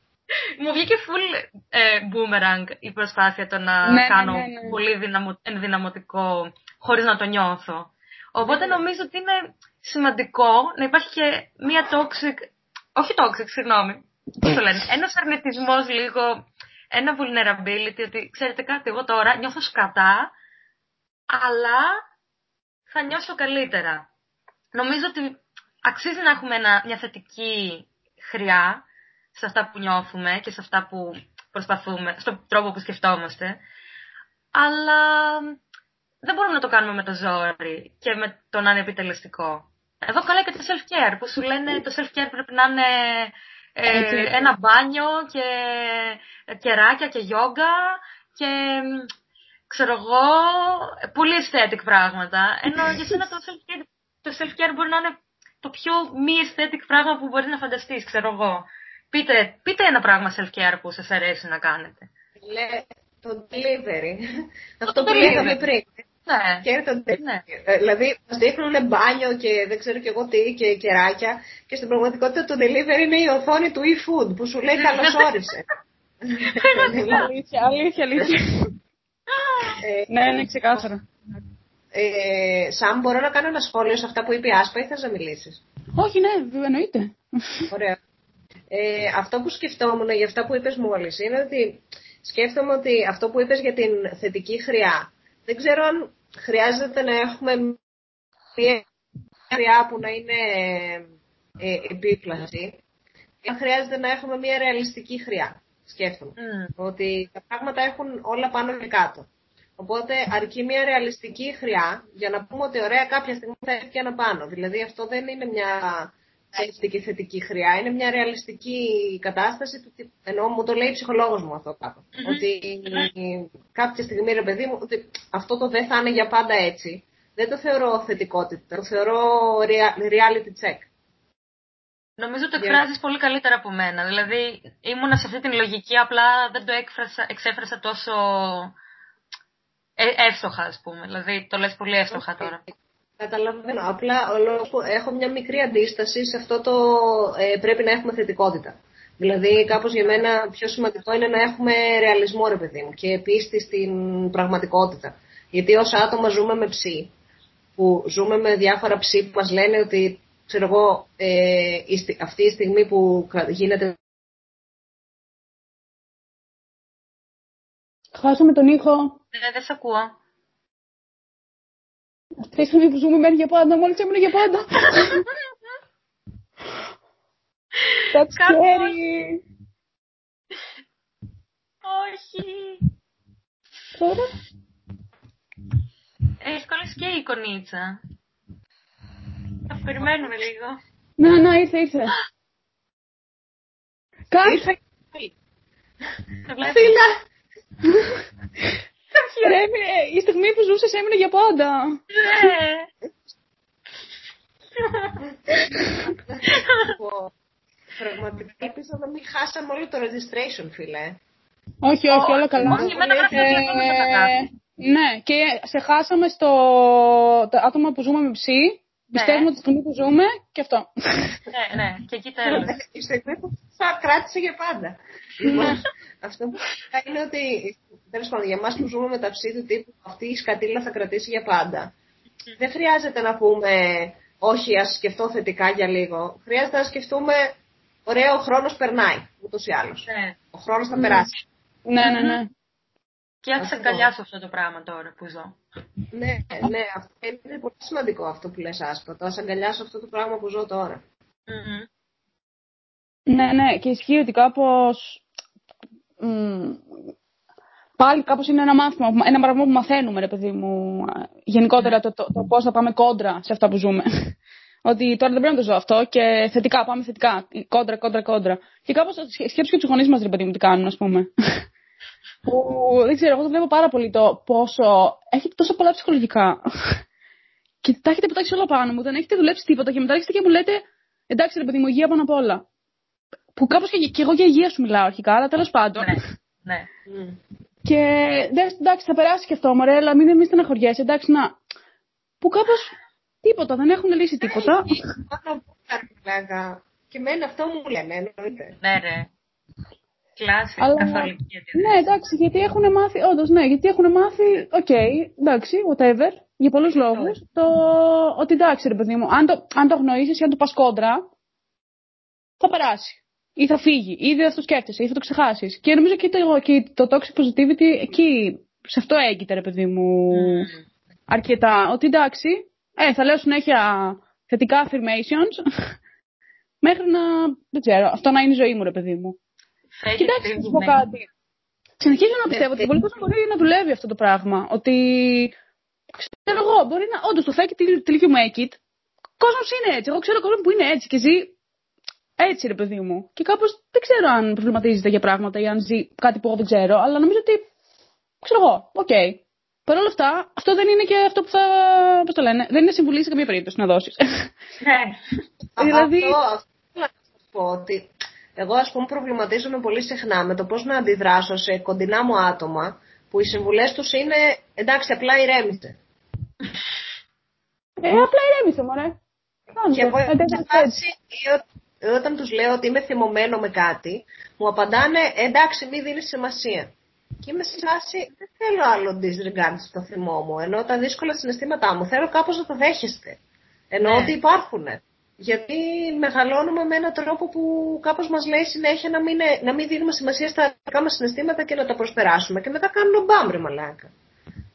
μου βγήκε full ε, boomerang η προσπάθεια το να Ναι, ναι, κάνω ναι, ναι. πολύ δυναμο, ενδυναμωτικό χωρίς να το νιώθω. Οπότε νομίζω ότι είναι σημαντικό να υπάρχει και μία toxic, όχι toxic, συγγνώμη, πώς το λένε, ένας αρνητισμός λίγο, ένα vulnerability, ότι ξέρετε κάτι, εγώ τώρα νιώθω σκατά, αλλά θα νιώσω καλύτερα. Νομίζω ότι αξίζει να έχουμε ένα, μια θετική χρειά σε αυτά που νιώθουμε και σε αυτά που προσπαθούμε, στον τρόπο που σκεφτόμαστε. Αλλά δεν μπορούμε να το κάνουμε με το ζόρι και με το να είναι επιτελεστικό. Εδώ καλά και το self-care, που σου λένε το self-care πρέπει να είναι ε, Έτσι, έτσι. ένα μπάνιο και κεράκια και γιόγκα και μ, ξέρω εγώ, πολύ aesthetic πράγματα. Ενώ για σένα το self-care, το self-care μπορεί να είναι το πιο μη aesthetic πράγμα που μπορεί να φανταστείς, ξέρω εγώ. Πείτε, πείτε ένα πράγμα self-care που σας αρέσει να κάνετε. Λέ, το delivery. Αυτό Το που λέγαμε delivery. πριν. Ναι. Και το delivery. Ναι. Ε, Δηλαδή, μα δείχνουν μπάνιο και δεν ξέρω και εγώ τι και κεράκια. Και στην πραγματικότητα το delivery είναι η οθόνη του e-food που σου λέει καλώ όρισε. αλήθεια, αλήθεια, αλήθεια. Ε, ναι, ναι, ξεκάθαρα. ε, Σαμ, μπορώ να κάνω ένα σχόλιο σε αυτά που είπε η Άσπα ή θες να μιλήσεις; Όχι, ναι, εννοείται. Ωραία. Ε, αυτό που σκεφτόμουν για αυτά που είπες μόλις είναι ότι σκέφτομαι ότι αυτό που είπες για την θετική χρειά δεν ξέρω αν χρειάζεται να έχουμε μια χρειά που να είναι ε, επίπλαση ή αν χρειάζεται να έχουμε μια ρεαλιστική χρειά. Σκέφτομαι. Μμ. Ότι τα πράγματα έχουν όλα πάνω και κάτω. Οπότε αρκεί μια ρεαλιστική χρειά για να πούμε ότι ωραία κάποια στιγμή θα έρθει και ένα πάνω. Δηλαδή αυτό δεν είναι μια έτσι και θετική χρειά, είναι μια ρεαλιστική κατάσταση. του τύπου- Ενώ μου το λέει η ψυχολόγος μου αυτό κάπου. Ότι κάποια στιγμή ρε παιδί μου, ότι αυτό το δεν θα είναι για πάντα έτσι. Δεν το θεωρώ θετικότητα, το θεωρώ rea- reality check. Νομίζω το Για- εκφράζεις πολύ καλύτερα από μένα. Δηλαδή, ήμουνα σε αυτή την λογική, απλά δεν το έκφρασα, εξέφρασα τόσο ε, εύστοχα, ας πούμε. Δηλαδή, το λες πολύ εύστοχα τώρα. Καταλαβαίνω. Απλά ο λόγος που έχω μια μικρή αντίσταση σε αυτό το ε, πρέπει να έχουμε θετικότητα. Δηλαδή, κάπως για μένα πιο σημαντικό είναι να έχουμε ρεαλισμό, ρε παιδί μου, και πίστη στην πραγματικότητα. Γιατί ως άτομα ζούμε με ψή, που ζούμε με διάφορα ψή που μας λένε ότι, ξέρω εγώ, ε, η στι- αυτή η στιγμή που κα- γίνεται Χάσαμε τον ήχο. Ε, δεν σε ακούω. Αυτή τη στιγμή που ζούμε μένει για πάντα, μόλις έμεινε για πάντα. That's Κάπου scary. Όχι. Τώρα; Έχει κολλήσει και η εικονίτσα. Θα περιμένουμε λίγο. Να, να, ήρθε, ήρθε. Κάτι. Το βλέπω. Φίλα! Ρε, έμεινε- η στιγμή που ζούσες έμεινε για πάντα. Ναι. Πραγματικά ελπίζω να μην χάσαμε όλο το registration, φίλε. Όχι, όχι, όλα καλά. Όχι, εμένα γράφει ότι ακόμα δεν θα Ε, ναι, και σε χάσαμε στο τα άτομα που ζούμε με ψή. Πιστεύουμε ότι τη στιγμή που ζούμε και αυτό. Ναι, ναι, και εκεί τέλος. Η στιγμή που θα κράτησε για πάντα. Λοιπόν, αυτό που θα είναι ότι, τέλος πάντων, για εμάς που ζούμε με τα ψή του τύπου, αυτή η σκατήλα θα κρατήσει για πάντα. Δεν χρειάζεται να πούμε, όχι, ας σκεφτώ θετικά για λίγο. Χρειάζεται να σκεφτούμε, ωραία, ο χρόνος περνάει, ούτως ή άλλως. Ναι. Ο χρόνος θα περάσει. ναι, ναι, ναι. Και ας Αυτό. αγκαλιάσω αυτό το πράγμα τώρα που ζω. Ναι, ναι, αυτό είναι πολύ σημαντικό αυτό που λες άσπα. Το ας αγκαλιάσω αυτό το πράγμα που ζω τώρα. Μμμ. Ναι, ναι, και ισχύει ότι κάπως... μ, πάλι κάπως είναι ένα μάθημα, ένα πράγμα που μαθαίνουμε, ρε παιδί μου. Γενικότερα το, το, το πώς θα πάμε κόντρα σε αυτά που ζούμε. ότι τώρα δεν πρέπει να το ζω αυτό και θετικά, πάμε θετικά. Κόντρα, κόντρα, κόντρα. Και κάπως σκέψου και τους γονείς μας, ρε παιδί μου, τι κάνουν, ας πούμε. που δεν ξέρω, εγώ το βλέπω πάρα πολύ το πόσο... Έχει τόσο πολλά ψυχολογικά. και τα έχετε πετάξει όλα πάνω μου, δεν έχετε δουλέψει τίποτα και μετά έρχεστε και μου λέτε εντάξει ρε παιδί μου, υγεία πάνω απ' όλα. Που κάπως και, και εγώ για υγεία σου μιλάω αρχικά, αλλά τέλος πάντων. Ναι, ναι. Και εντάξει, θα περάσει και αυτό, μωρέ, αλλά μην, μην στεναχωριέσαι, εντάξει, να. Που κάπως τίποτα, δεν έχουν λύσει τίποτα. Πάνω από Και μένει αυτό μου λένε, εννοείται. Ναι, ρε. Κλάση, Αλλά- καθολική. Ναι, εντάξει, γιατί έχουν μάθει, όντως, ναι, γιατί έχουν μάθει, οκ, εντάξει, whatever, για πολλούς λόγους, το ότι εντάξει, ρε παιδί μου, αν το, αν το αγνοήσει ή αν το πας κόντρα, θα περάσει. Ή θα φύγει, ή δεν θα το σκέφτεσαι, ή θα το ξεχάσεις. Και νομίζω και το, και το toxic positivity εκεί, σε αυτό έγκειται, ρε παιδί μου, αρκετά. Ότι εντάξει, ε, θα λέω συνέχεια θετικά affirmations, μέχρι να, δεν ξέρω, αυτό να είναι η ζωή μου, ρε παιδί μου. Fake Κοιτάξτε, it να till σου you πω make it. κάτι. Συνεχίζω να πιστεύω ότι πολύ κόσμο μπορεί να δουλεύει αυτό το πράγμα. Ότι. Ξέρω εγώ, μπορεί να. Όντως το fake it till- till you make it. Κόσμος είναι έτσι. Εγώ ξέρω κόσμο που είναι έτσι και ζει έτσι, ρε παιδί μου. Και κάπως δεν ξέρω αν προβληματίζεται για πράγματα ή αν ζει κάτι που εγώ δεν ξέρω, αλλά νομίζω ότι. ξέρω εγώ, οκ. Παρ' όλα αυτά, αυτό δεν είναι και αυτό που θα. Πώς το λένε, δεν είναι συμβουλή σε καμία περίπτωση να δώσεις. Ναι. δηλαδή. Αυτό, αυτό θέλω να σας πω ότι εγώ ας πούμε προβληματίζομαι πολύ συχνά με το πώς να αντιδράσω σε κοντινά μου άτομα που οι συμβουλές τους είναι εντάξει απλά ηρέμησε. ε, απλά ηρέμησε, μωρέ. Και εγώ Ε, δεν σε θα φάση ή ό- όταν τους λέω ότι είμαι θυμωμένο με κάτι, μου απαντάνε εντάξει μη δίνεις σημασία. Και είμαι σε φάση δεν θέλω άλλο disregard στο θυμό μου, ενώ τα δύσκολα συναισθήματά μου θέλω κάπως να τα δέχεστε. Ενώ Ναι. ότι υπάρχουν. Γιατί μεγαλώνουμε με έναν τρόπο που κάπως μας λέει συνέχεια να μην, να μην δίνουμε σημασία στα δικά μας συναισθήματα και να τα προσπεράσουμε. Και μετά κάνουμε μπαμ ρε μαλάκα.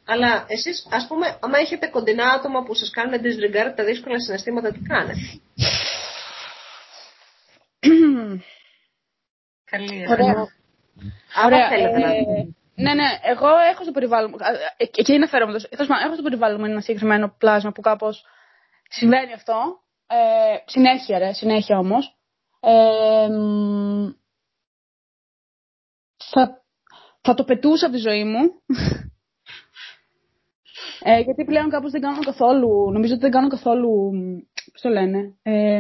Αλλά εσείς, ας πούμε, άμα έχετε κοντινά άτομα που σας κάνουν disregard τα δύσκολα συναισθήματα, τι κάνετε; Καλή Ωραία. ερώτηση. Άμα Ωραία, θέλετε να ε, ναι, ναι, εγώ έχω στο περιβάλλον μου. ε, Και εκεί είναι φέρομαι. Τέλος πάντων, έχω στο περιβάλλον μου ένα συγκεκριμένο πλάσμα που κάπως συμβαίνει αυτό. Ε, συνέχεια, ρε, συνέχεια όμως. Ε, μ, θα, θα το πετούσα από τη ζωή μου. Ε, γιατί πλέον κάπως δεν κάνω καθόλου, νομίζω ότι δεν κάνω καθόλου, μ, πώς το λένε, ε,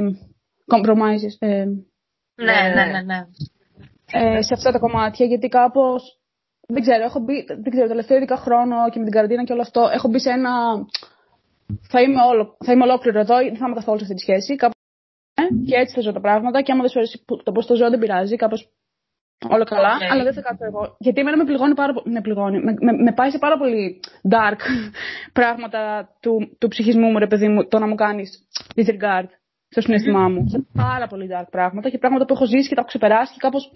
compromises. Ε, Ναι, ναι, ναι, ναι. ε, σε αυτά τα κομμάτια, γιατί κάπως. Δεν ξέρω, έχω μπει, δεν ξέρω, τελευταίο ειδικά χρόνο και με την καραντίνα και όλο αυτό, έχω μπει σε ένα. Θα είμαι, όλο, θα είμαι ολόκληρο εδώ, δεν θα είμαι καθόλου σε αυτή τη σχέση. Κάπως, ε, και έτσι θα ζω τα πράγματα. Και άμα δεν σου αρέσει που- το πώς το ζω, δεν πειράζει. Κάπως όλο καλά. Οκ. Αλλά δεν θα κάτσω εγώ. Γιατί εμένα με πληγώνει πάρα πολύ. Με πληγώνει. Με, με, με πάει σε πάρα πολύ dark πράγματα του, του ψυχισμού μου, ρε παιδί μου, το να μου κάνεις disregard στο συναισθημά μου. Σε πάρα πολύ dark πράγματα και πράγματα που έχω ζήσει και τα έχω ξεπεράσει και κάπως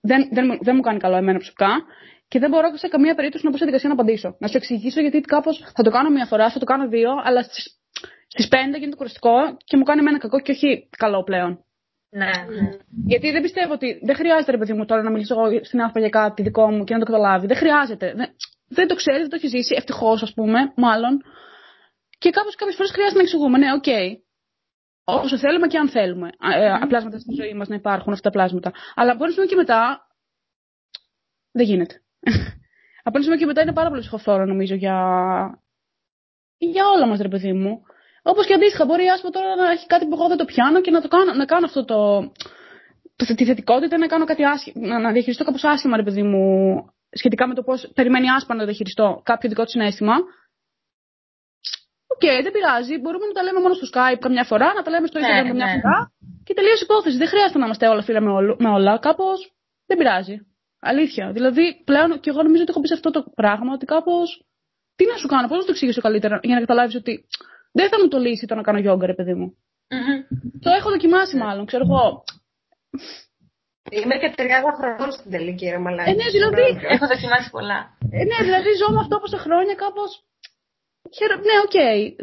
δεν, δεν, μου- δεν μου κάνει καλό εμένα προσωπικά. Και δεν μπορώ σε καμία περίπτωση να μπω σε δικασία να απαντήσω. Να σου εξηγήσω γιατί κάπως θα το κάνω μία φορά, θα το κάνω δύο, αλλά στις στις πέντε γίνεται κουραστικό και μου κάνει εμένα κακό και όχι καλό πλέον. Ναι. Γιατί δεν πιστεύω ότι. Δεν χρειάζεται, ρε παιδί μου, τώρα να μιλήσω εγώ στην ΑΠΑ για κάτι δικό μου και να το καταλάβει. Δεν χρειάζεται. Δεν, δεν το ξέρει, δεν το έχει ζήσει. Ευτυχώς, ας πούμε, μάλλον. Και κάπως κάποιες φορές χρειάζεται να εξηγούμε. Ναι, οκ. Όσο θέλουμε και αν θέλουμε. Ε, πλάσματα στη ζωή μας να υπάρχουν αυτά τα πλάσματα. Αλλά από ένα σημείο και μετά. Δεν γίνεται. από ένα σημείο και μετά είναι πάρα πολύ ψυχοφθόρο, νομίζω, για. για όλα μας, ρε παιδί μου. Όπως και αντίστοιχα, μπορεί ας πούμε, τώρα να έχει κάτι που εγώ δεν το πιάνω και να, το κάνω, να κάνω αυτό το, το, τη θετικότητα, να κάνω κάτι άσχημα, να, να διαχειριστώ κάπως άσχημα, ρε παιδί μου, σχετικά με το πώς περιμένει Άσπα να διαχειριστώ κάποιο δικό του συναίσθημα. Οκ, δεν πειράζει. Μπορούμε να τα λέμε μόνο στο Skype καμιά φορά, να τα λέμε στο Ναι, Instagram καμιά ναι. φορά και τελείωσε η υπόθεση. Δεν χρειάζεται να είμαστε όλα φίλα με, όλο- με όλα. Κάπως δεν πειράζει. Αλήθεια. Δηλαδή, πλέον και εγώ νομίζω ότι έχω μπει σε αυτό το πράγμα ότι κάπως. Τι να σου κάνω, πώς να το εξηγήσω καλύτερα για να καταλάβεις ότι δεν θα μου το λύσει το να κάνω γιόγκα, ρε παιδί μου. Μμμ. Το έχω δοκιμάσει μάλλον, ξέρω εγώ. Είμαι και 30 χρονών στην τελική, ρε μαλάκα. Ε, ναι, δηλαδή, Έχω δοκιμάσει πολλά. ε, ναι, δηλαδή ζω με αυτό από χρόνια κάπως. Ναι, οκ.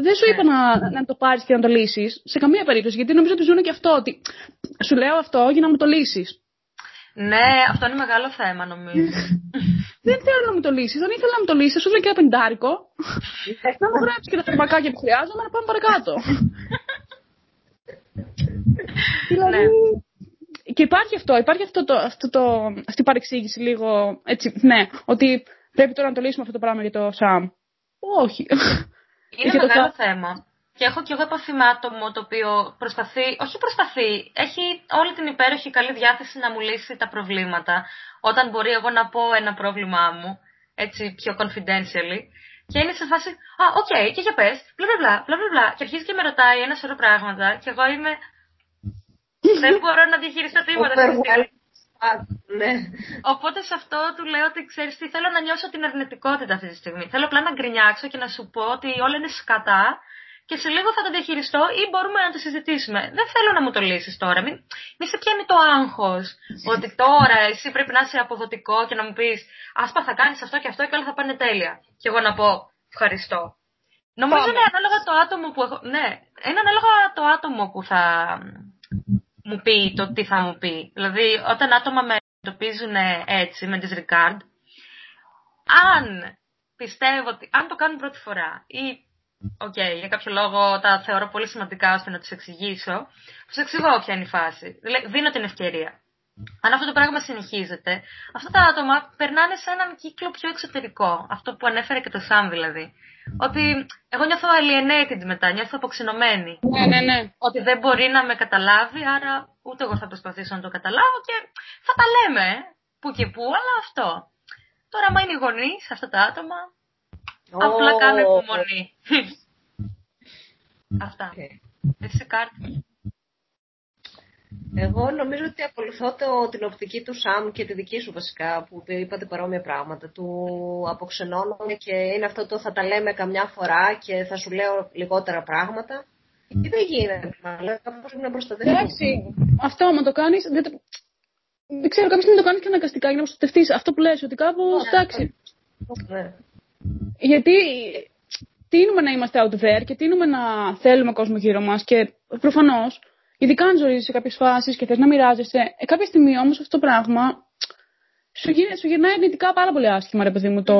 Δεν σου είπα να, να το πάρεις και να το λύσεις. Σε καμία περίπτωση. Γιατί νομίζω ότι ζουν και αυτό. Ότι σου λέω αυτό για να μου το λύσεις. Ναι, αυτό είναι μεγάλο θέμα νομίζω. Δεν θέλω να μου το λύσεις. Δεν ήθελα να μου το λύσεις. Σου λέω και ένα πεντάρικο. να μου γράψεις και τα φαρμακάκια που χρειάζομαι να πάμε παρακάτω. δηλαδή. Και υπάρχει αυτό, υπάρχει αυτό το, αυτό το, αυτή η παρεξήγηση λίγο έτσι, ναι, ότι πρέπει τώρα να το λύσουμε αυτό το πράγμα για το Σαμ. Όχι. Είναι Και το μεγάλο θα- θέμα. Και έχω κι εγώ επαφή με άτομο το οποίο προσπαθεί, όχι προσπαθεί, έχει όλη την υπέροχη καλή διάθεση να μου λύσει τα προβλήματα. Όταν μπορεί εγώ να πω ένα πρόβλημά μου, έτσι πιο confidentially. Και είναι σε φάση, Α, οκ, okay, και για πες, μπλα μπλα μπλα μπλα. Και αρχίζει και με ρωτάει ένα σωρό πράγματα. Και εγώ είμαι. Δεν μπορώ να διαχειριστώ τίποτα αυτή τη στιγμή. Ναι. Οπότε σε αυτό του λέω ότι ξέρεις τι, θέλω να νιώσω την αρνητικότητα αυτή τη στιγμή. Θέλω απλά να γκρινιάξω και να σου πω ότι όλα είναι σκατά και σε λίγο θα το διαχειριστώ ή μπορούμε να το συζητήσουμε. Δεν θέλω να μου το λύσεις τώρα. Μην, μη σε πιάνει το άγχος ότι τώρα εσύ πρέπει να είσαι αποδοτικό και να μου πεις Άσπα θα κάνεις αυτό και αυτό και όλα θα πάνε τέλεια. Και εγώ να πω Ευχαριστώ. Νομίζω είναι ανάλογα το άτομο που έχω. Ναι, είναι ανάλογα το άτομο που θα μου πει το τι θα μου πει. Δηλαδή, όταν άτομα με εντοπίζουν έτσι, με disregard, αν πιστεύω ότι αν το κάνουν πρώτη φορά ή οκ, okay, για κάποιο λόγο τα θεωρώ πολύ σημαντικά ώστε να τους εξηγήσω. Τους εξηγώ ποια είναι η φάση. Δίνω την ευκαιρία. Αν αυτό το πράγμα συνεχίζεται, αυτά τα άτομα περνάνε σε έναν κύκλο πιο εξωτερικό. Αυτό που ανέφερε και το Σαμ δηλαδή. Ότι εγώ νιώθω alienated μετά, νιώθω αποξενωμένη. Ναι, ναι, ναι. Ότι δεν μπορεί να με καταλάβει, άρα ούτε εγώ θα προσπαθήσω να το καταλάβω και θα τα λέμε που και που, αλλά αυτό. Τώρα, άμα είναι οι γονείς αυτά τα άτομα, Απλά κάνω υπομονή. Αυτά. Εσύ κάρτη. Εγώ νομίζω ότι ακολουθώ το, την οπτική του Σαμ και τη δική σου βασικά, που είπατε παρόμοια πράγματα. Του αποξενώνομαι και είναι αυτό το θα τα λέμε καμιά φορά και θα σου λέω λιγότερα πράγματα. Και δεν γίνεται, αλλά κάπως πρέπει να προστατεύει. Εντάξει, αυτό άμα το κάνεις, δεν, δεν ξέρω, κάποια στιγμή το κάνεις και αναγκαστικά για να προστατευτείς. Αυτό που λες, ότι κάπως, ναι, εντάξει. Ναι. Γιατί τίνουμε να είμαστε out there και τίνουμε να θέλουμε κόσμο γύρω μας και προφανώς, ειδικά αν ζωή σε κάποιες φάσεις και θες να μοιράζεσαι, ε, κάποια στιγμή όμως αυτό το πράγμα σου, γίνει, σου γυρνάει αρνητικά πάρα πολύ άσχημα, ρε παιδί μου. Το...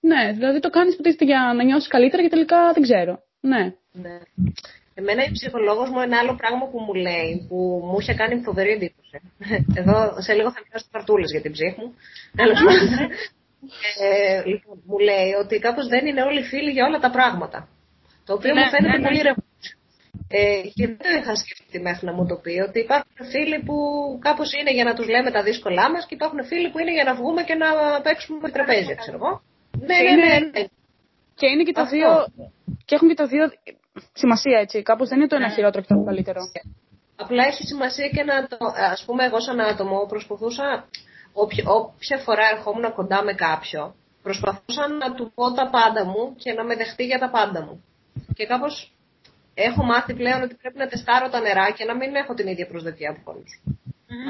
Ναι, δηλαδή το κάνεις υποτίθεται για να νιώσεις καλύτερα και τελικά δεν ξέρω. Ναι. ναι. Εμένα η ψυχολόγος μου ένα άλλο πράγμα που μου λέει, που μου είχε κάνει φοβερή εντύπωση. Εδώ σε λίγο θα μιλάω καρτούλες για την ψύχη μου. Ε, λοιπόν, μου λέει ότι κάπως δεν είναι όλοι φίλοι για όλα τα πράγματα. Το οποίο ναι, μου φαίνεται ναι, ναι. πολύ ρευστό. Ε, και δεν είχα σκεφτεί μέχρι να μου το πει ότι υπάρχουν φίλοι που κάπως είναι για να τους λέμε τα δύσκολά μας και υπάρχουν φίλοι που είναι για να βγούμε και να παίξουμε τραπέζι, ξέρω εγώ. Ναι, ναι, ναι, ναι. Και είναι και τα δύο. Και έχουν και τα δύο σημασία έτσι. Κάπως δεν είναι το ένα Ναι. χειρότερο και το καλύτερο. Απλά έχει σημασία και να το. Α πούμε, εγώ σαν άτομο προσπαθούσα. Όποια, όποια φορά ερχόμουν κοντά με κάποιο, προσπαθούσα να του πω τα πάντα μου και να με δεχτεί για τα πάντα μου. Και κάπως έχω μάθει πλέον ότι πρέπει να τεστάρω τα νερά και να μην έχω την ίδια προσδοκία από όλου.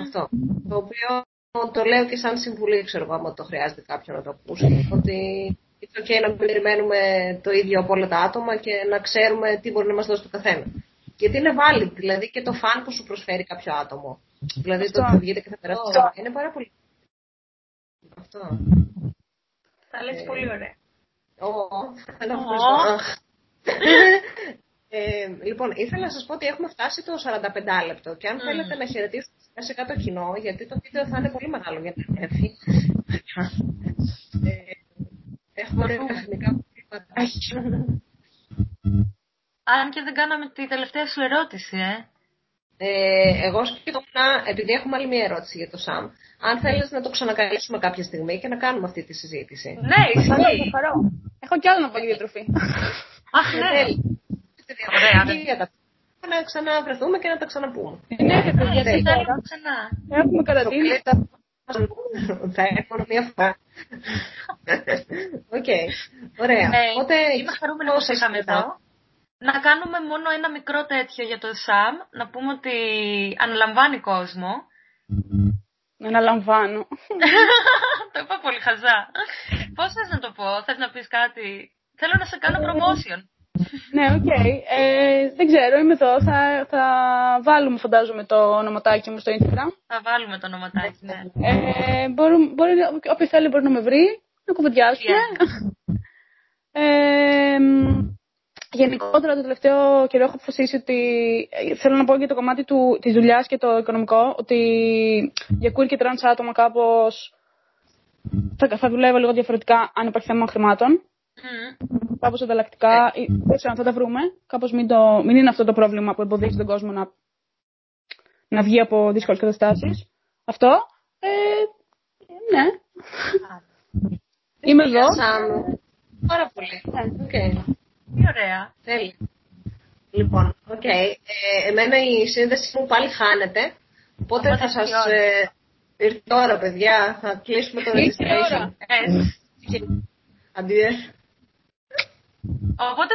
Αυτό. Το οποίο το λέω και σαν συμβουλή, ξέρω εγώ, άμα το χρειάζεται κάποιον να το ακούσει. Ότι είναι ok να μην περιμένουμε το ίδιο από όλα τα άτομα και να ξέρουμε τι μπορεί να μας δώσει το καθένα. Γιατί είναι valid, δηλαδή και το φαν που σου προσφέρει κάποιο άτομο. Δηλαδή το ότι θα βγείτε και θα περάσετε. Αυτό. Είναι πάρα πολύ. Αυτό. Θα λες πολύ ωραία. Ω, θέλω να Ω. ευχαριστώ. Ε, λοιπόν, ήθελα να σας πω ότι έχουμε φτάσει το 45 λεπτό και αν Μμμ. θέλετε να χαιρετήσουμε σε κάτω κοινό, γιατί το βίντεο θα είναι πολύ μεγάλο για να έρθει. ε, έχουμε τεχνικά προβλήματα. Αν και δεν κάναμε τη τελευταία σου ερώτηση, ε. Ε, εγώ σκεφτόμουν, επειδή έχουμε άλλη μία ερώτηση για το ΣΑΜ, αν θέλεις να το ξανακαλέσουμε κάποια στιγμή και να κάνουμε αυτή τη συζήτηση. Ναι, ισχύει. χαρώ. Έχω κι άλλο να πω για διατροφή. Αχ, Ε, ναι. τέλει. Ωραία, ναι. Για τα- Να ξαναβρεθούμε και να τα ξαναπούμε. ναι, ρε παιδιά, Γιατί τώρα θέλουμε ξανά. έχουμε καραντίνη. Σοκλέτα. Θα έρθω μία φορά. Οκ. Ωραία. Ναι, Οπότε, είμαι χαρούμενη που σε είχαμε εδώ. Να κάνουμε μόνο ένα μικρό τέτοιο για το ΣΑΜ. Να πούμε ότι αναλαμβάνει κόσμο. Να αναλαμβάνω. το είπα πολύ χαζά. Πώς θες να το πω, θες να πεις κάτι; Θέλω να σε κάνω promotion. ναι, οκ. Ε, δεν ξέρω, είμαι εδώ. Θα, θα βάλουμε, φαντάζομαι, το ονοματάκι μου στο Instagram. Θα βάλουμε το ονοματάκι, ναι. Ε, μπορεί, μπορεί, όποιος θέλει μπορεί να με βρει, να κουβεντιάσουμε. Ε, γενικότερα το τελευταίο καιρό έχω αποφασίσει ότι ε, θέλω να πω για το κομμάτι του, της δουλειάς και το οικονομικό ότι για queer και trans άτομα κάπως θα, θα δουλεύω λίγο διαφορετικά αν υπάρχει θέμα χρημάτων. Μμμ. κάπως ανταλλακτικά. Ε. Δεν ξέρω αν θα τα βρούμε. Κάπως μην, το, μην είναι αυτό το πρόβλημα που εμποδίζει τον κόσμο να, να βγει από δύσκολες καταστάσεις. Αυτό. Ε, ναι. Είμαι εδώ. Πάρα πολύ. Okay. Τι ωραία. Τέλεια. Λοιπόν, οκ. Okay. Ε, εμένα η σύνδεση μου πάλι χάνεται. Οπότε θα σας... Ε, ήρθε ώρα, παιδιά. Θα κλείσουμε το registration. Ε. Αντί. Οπότε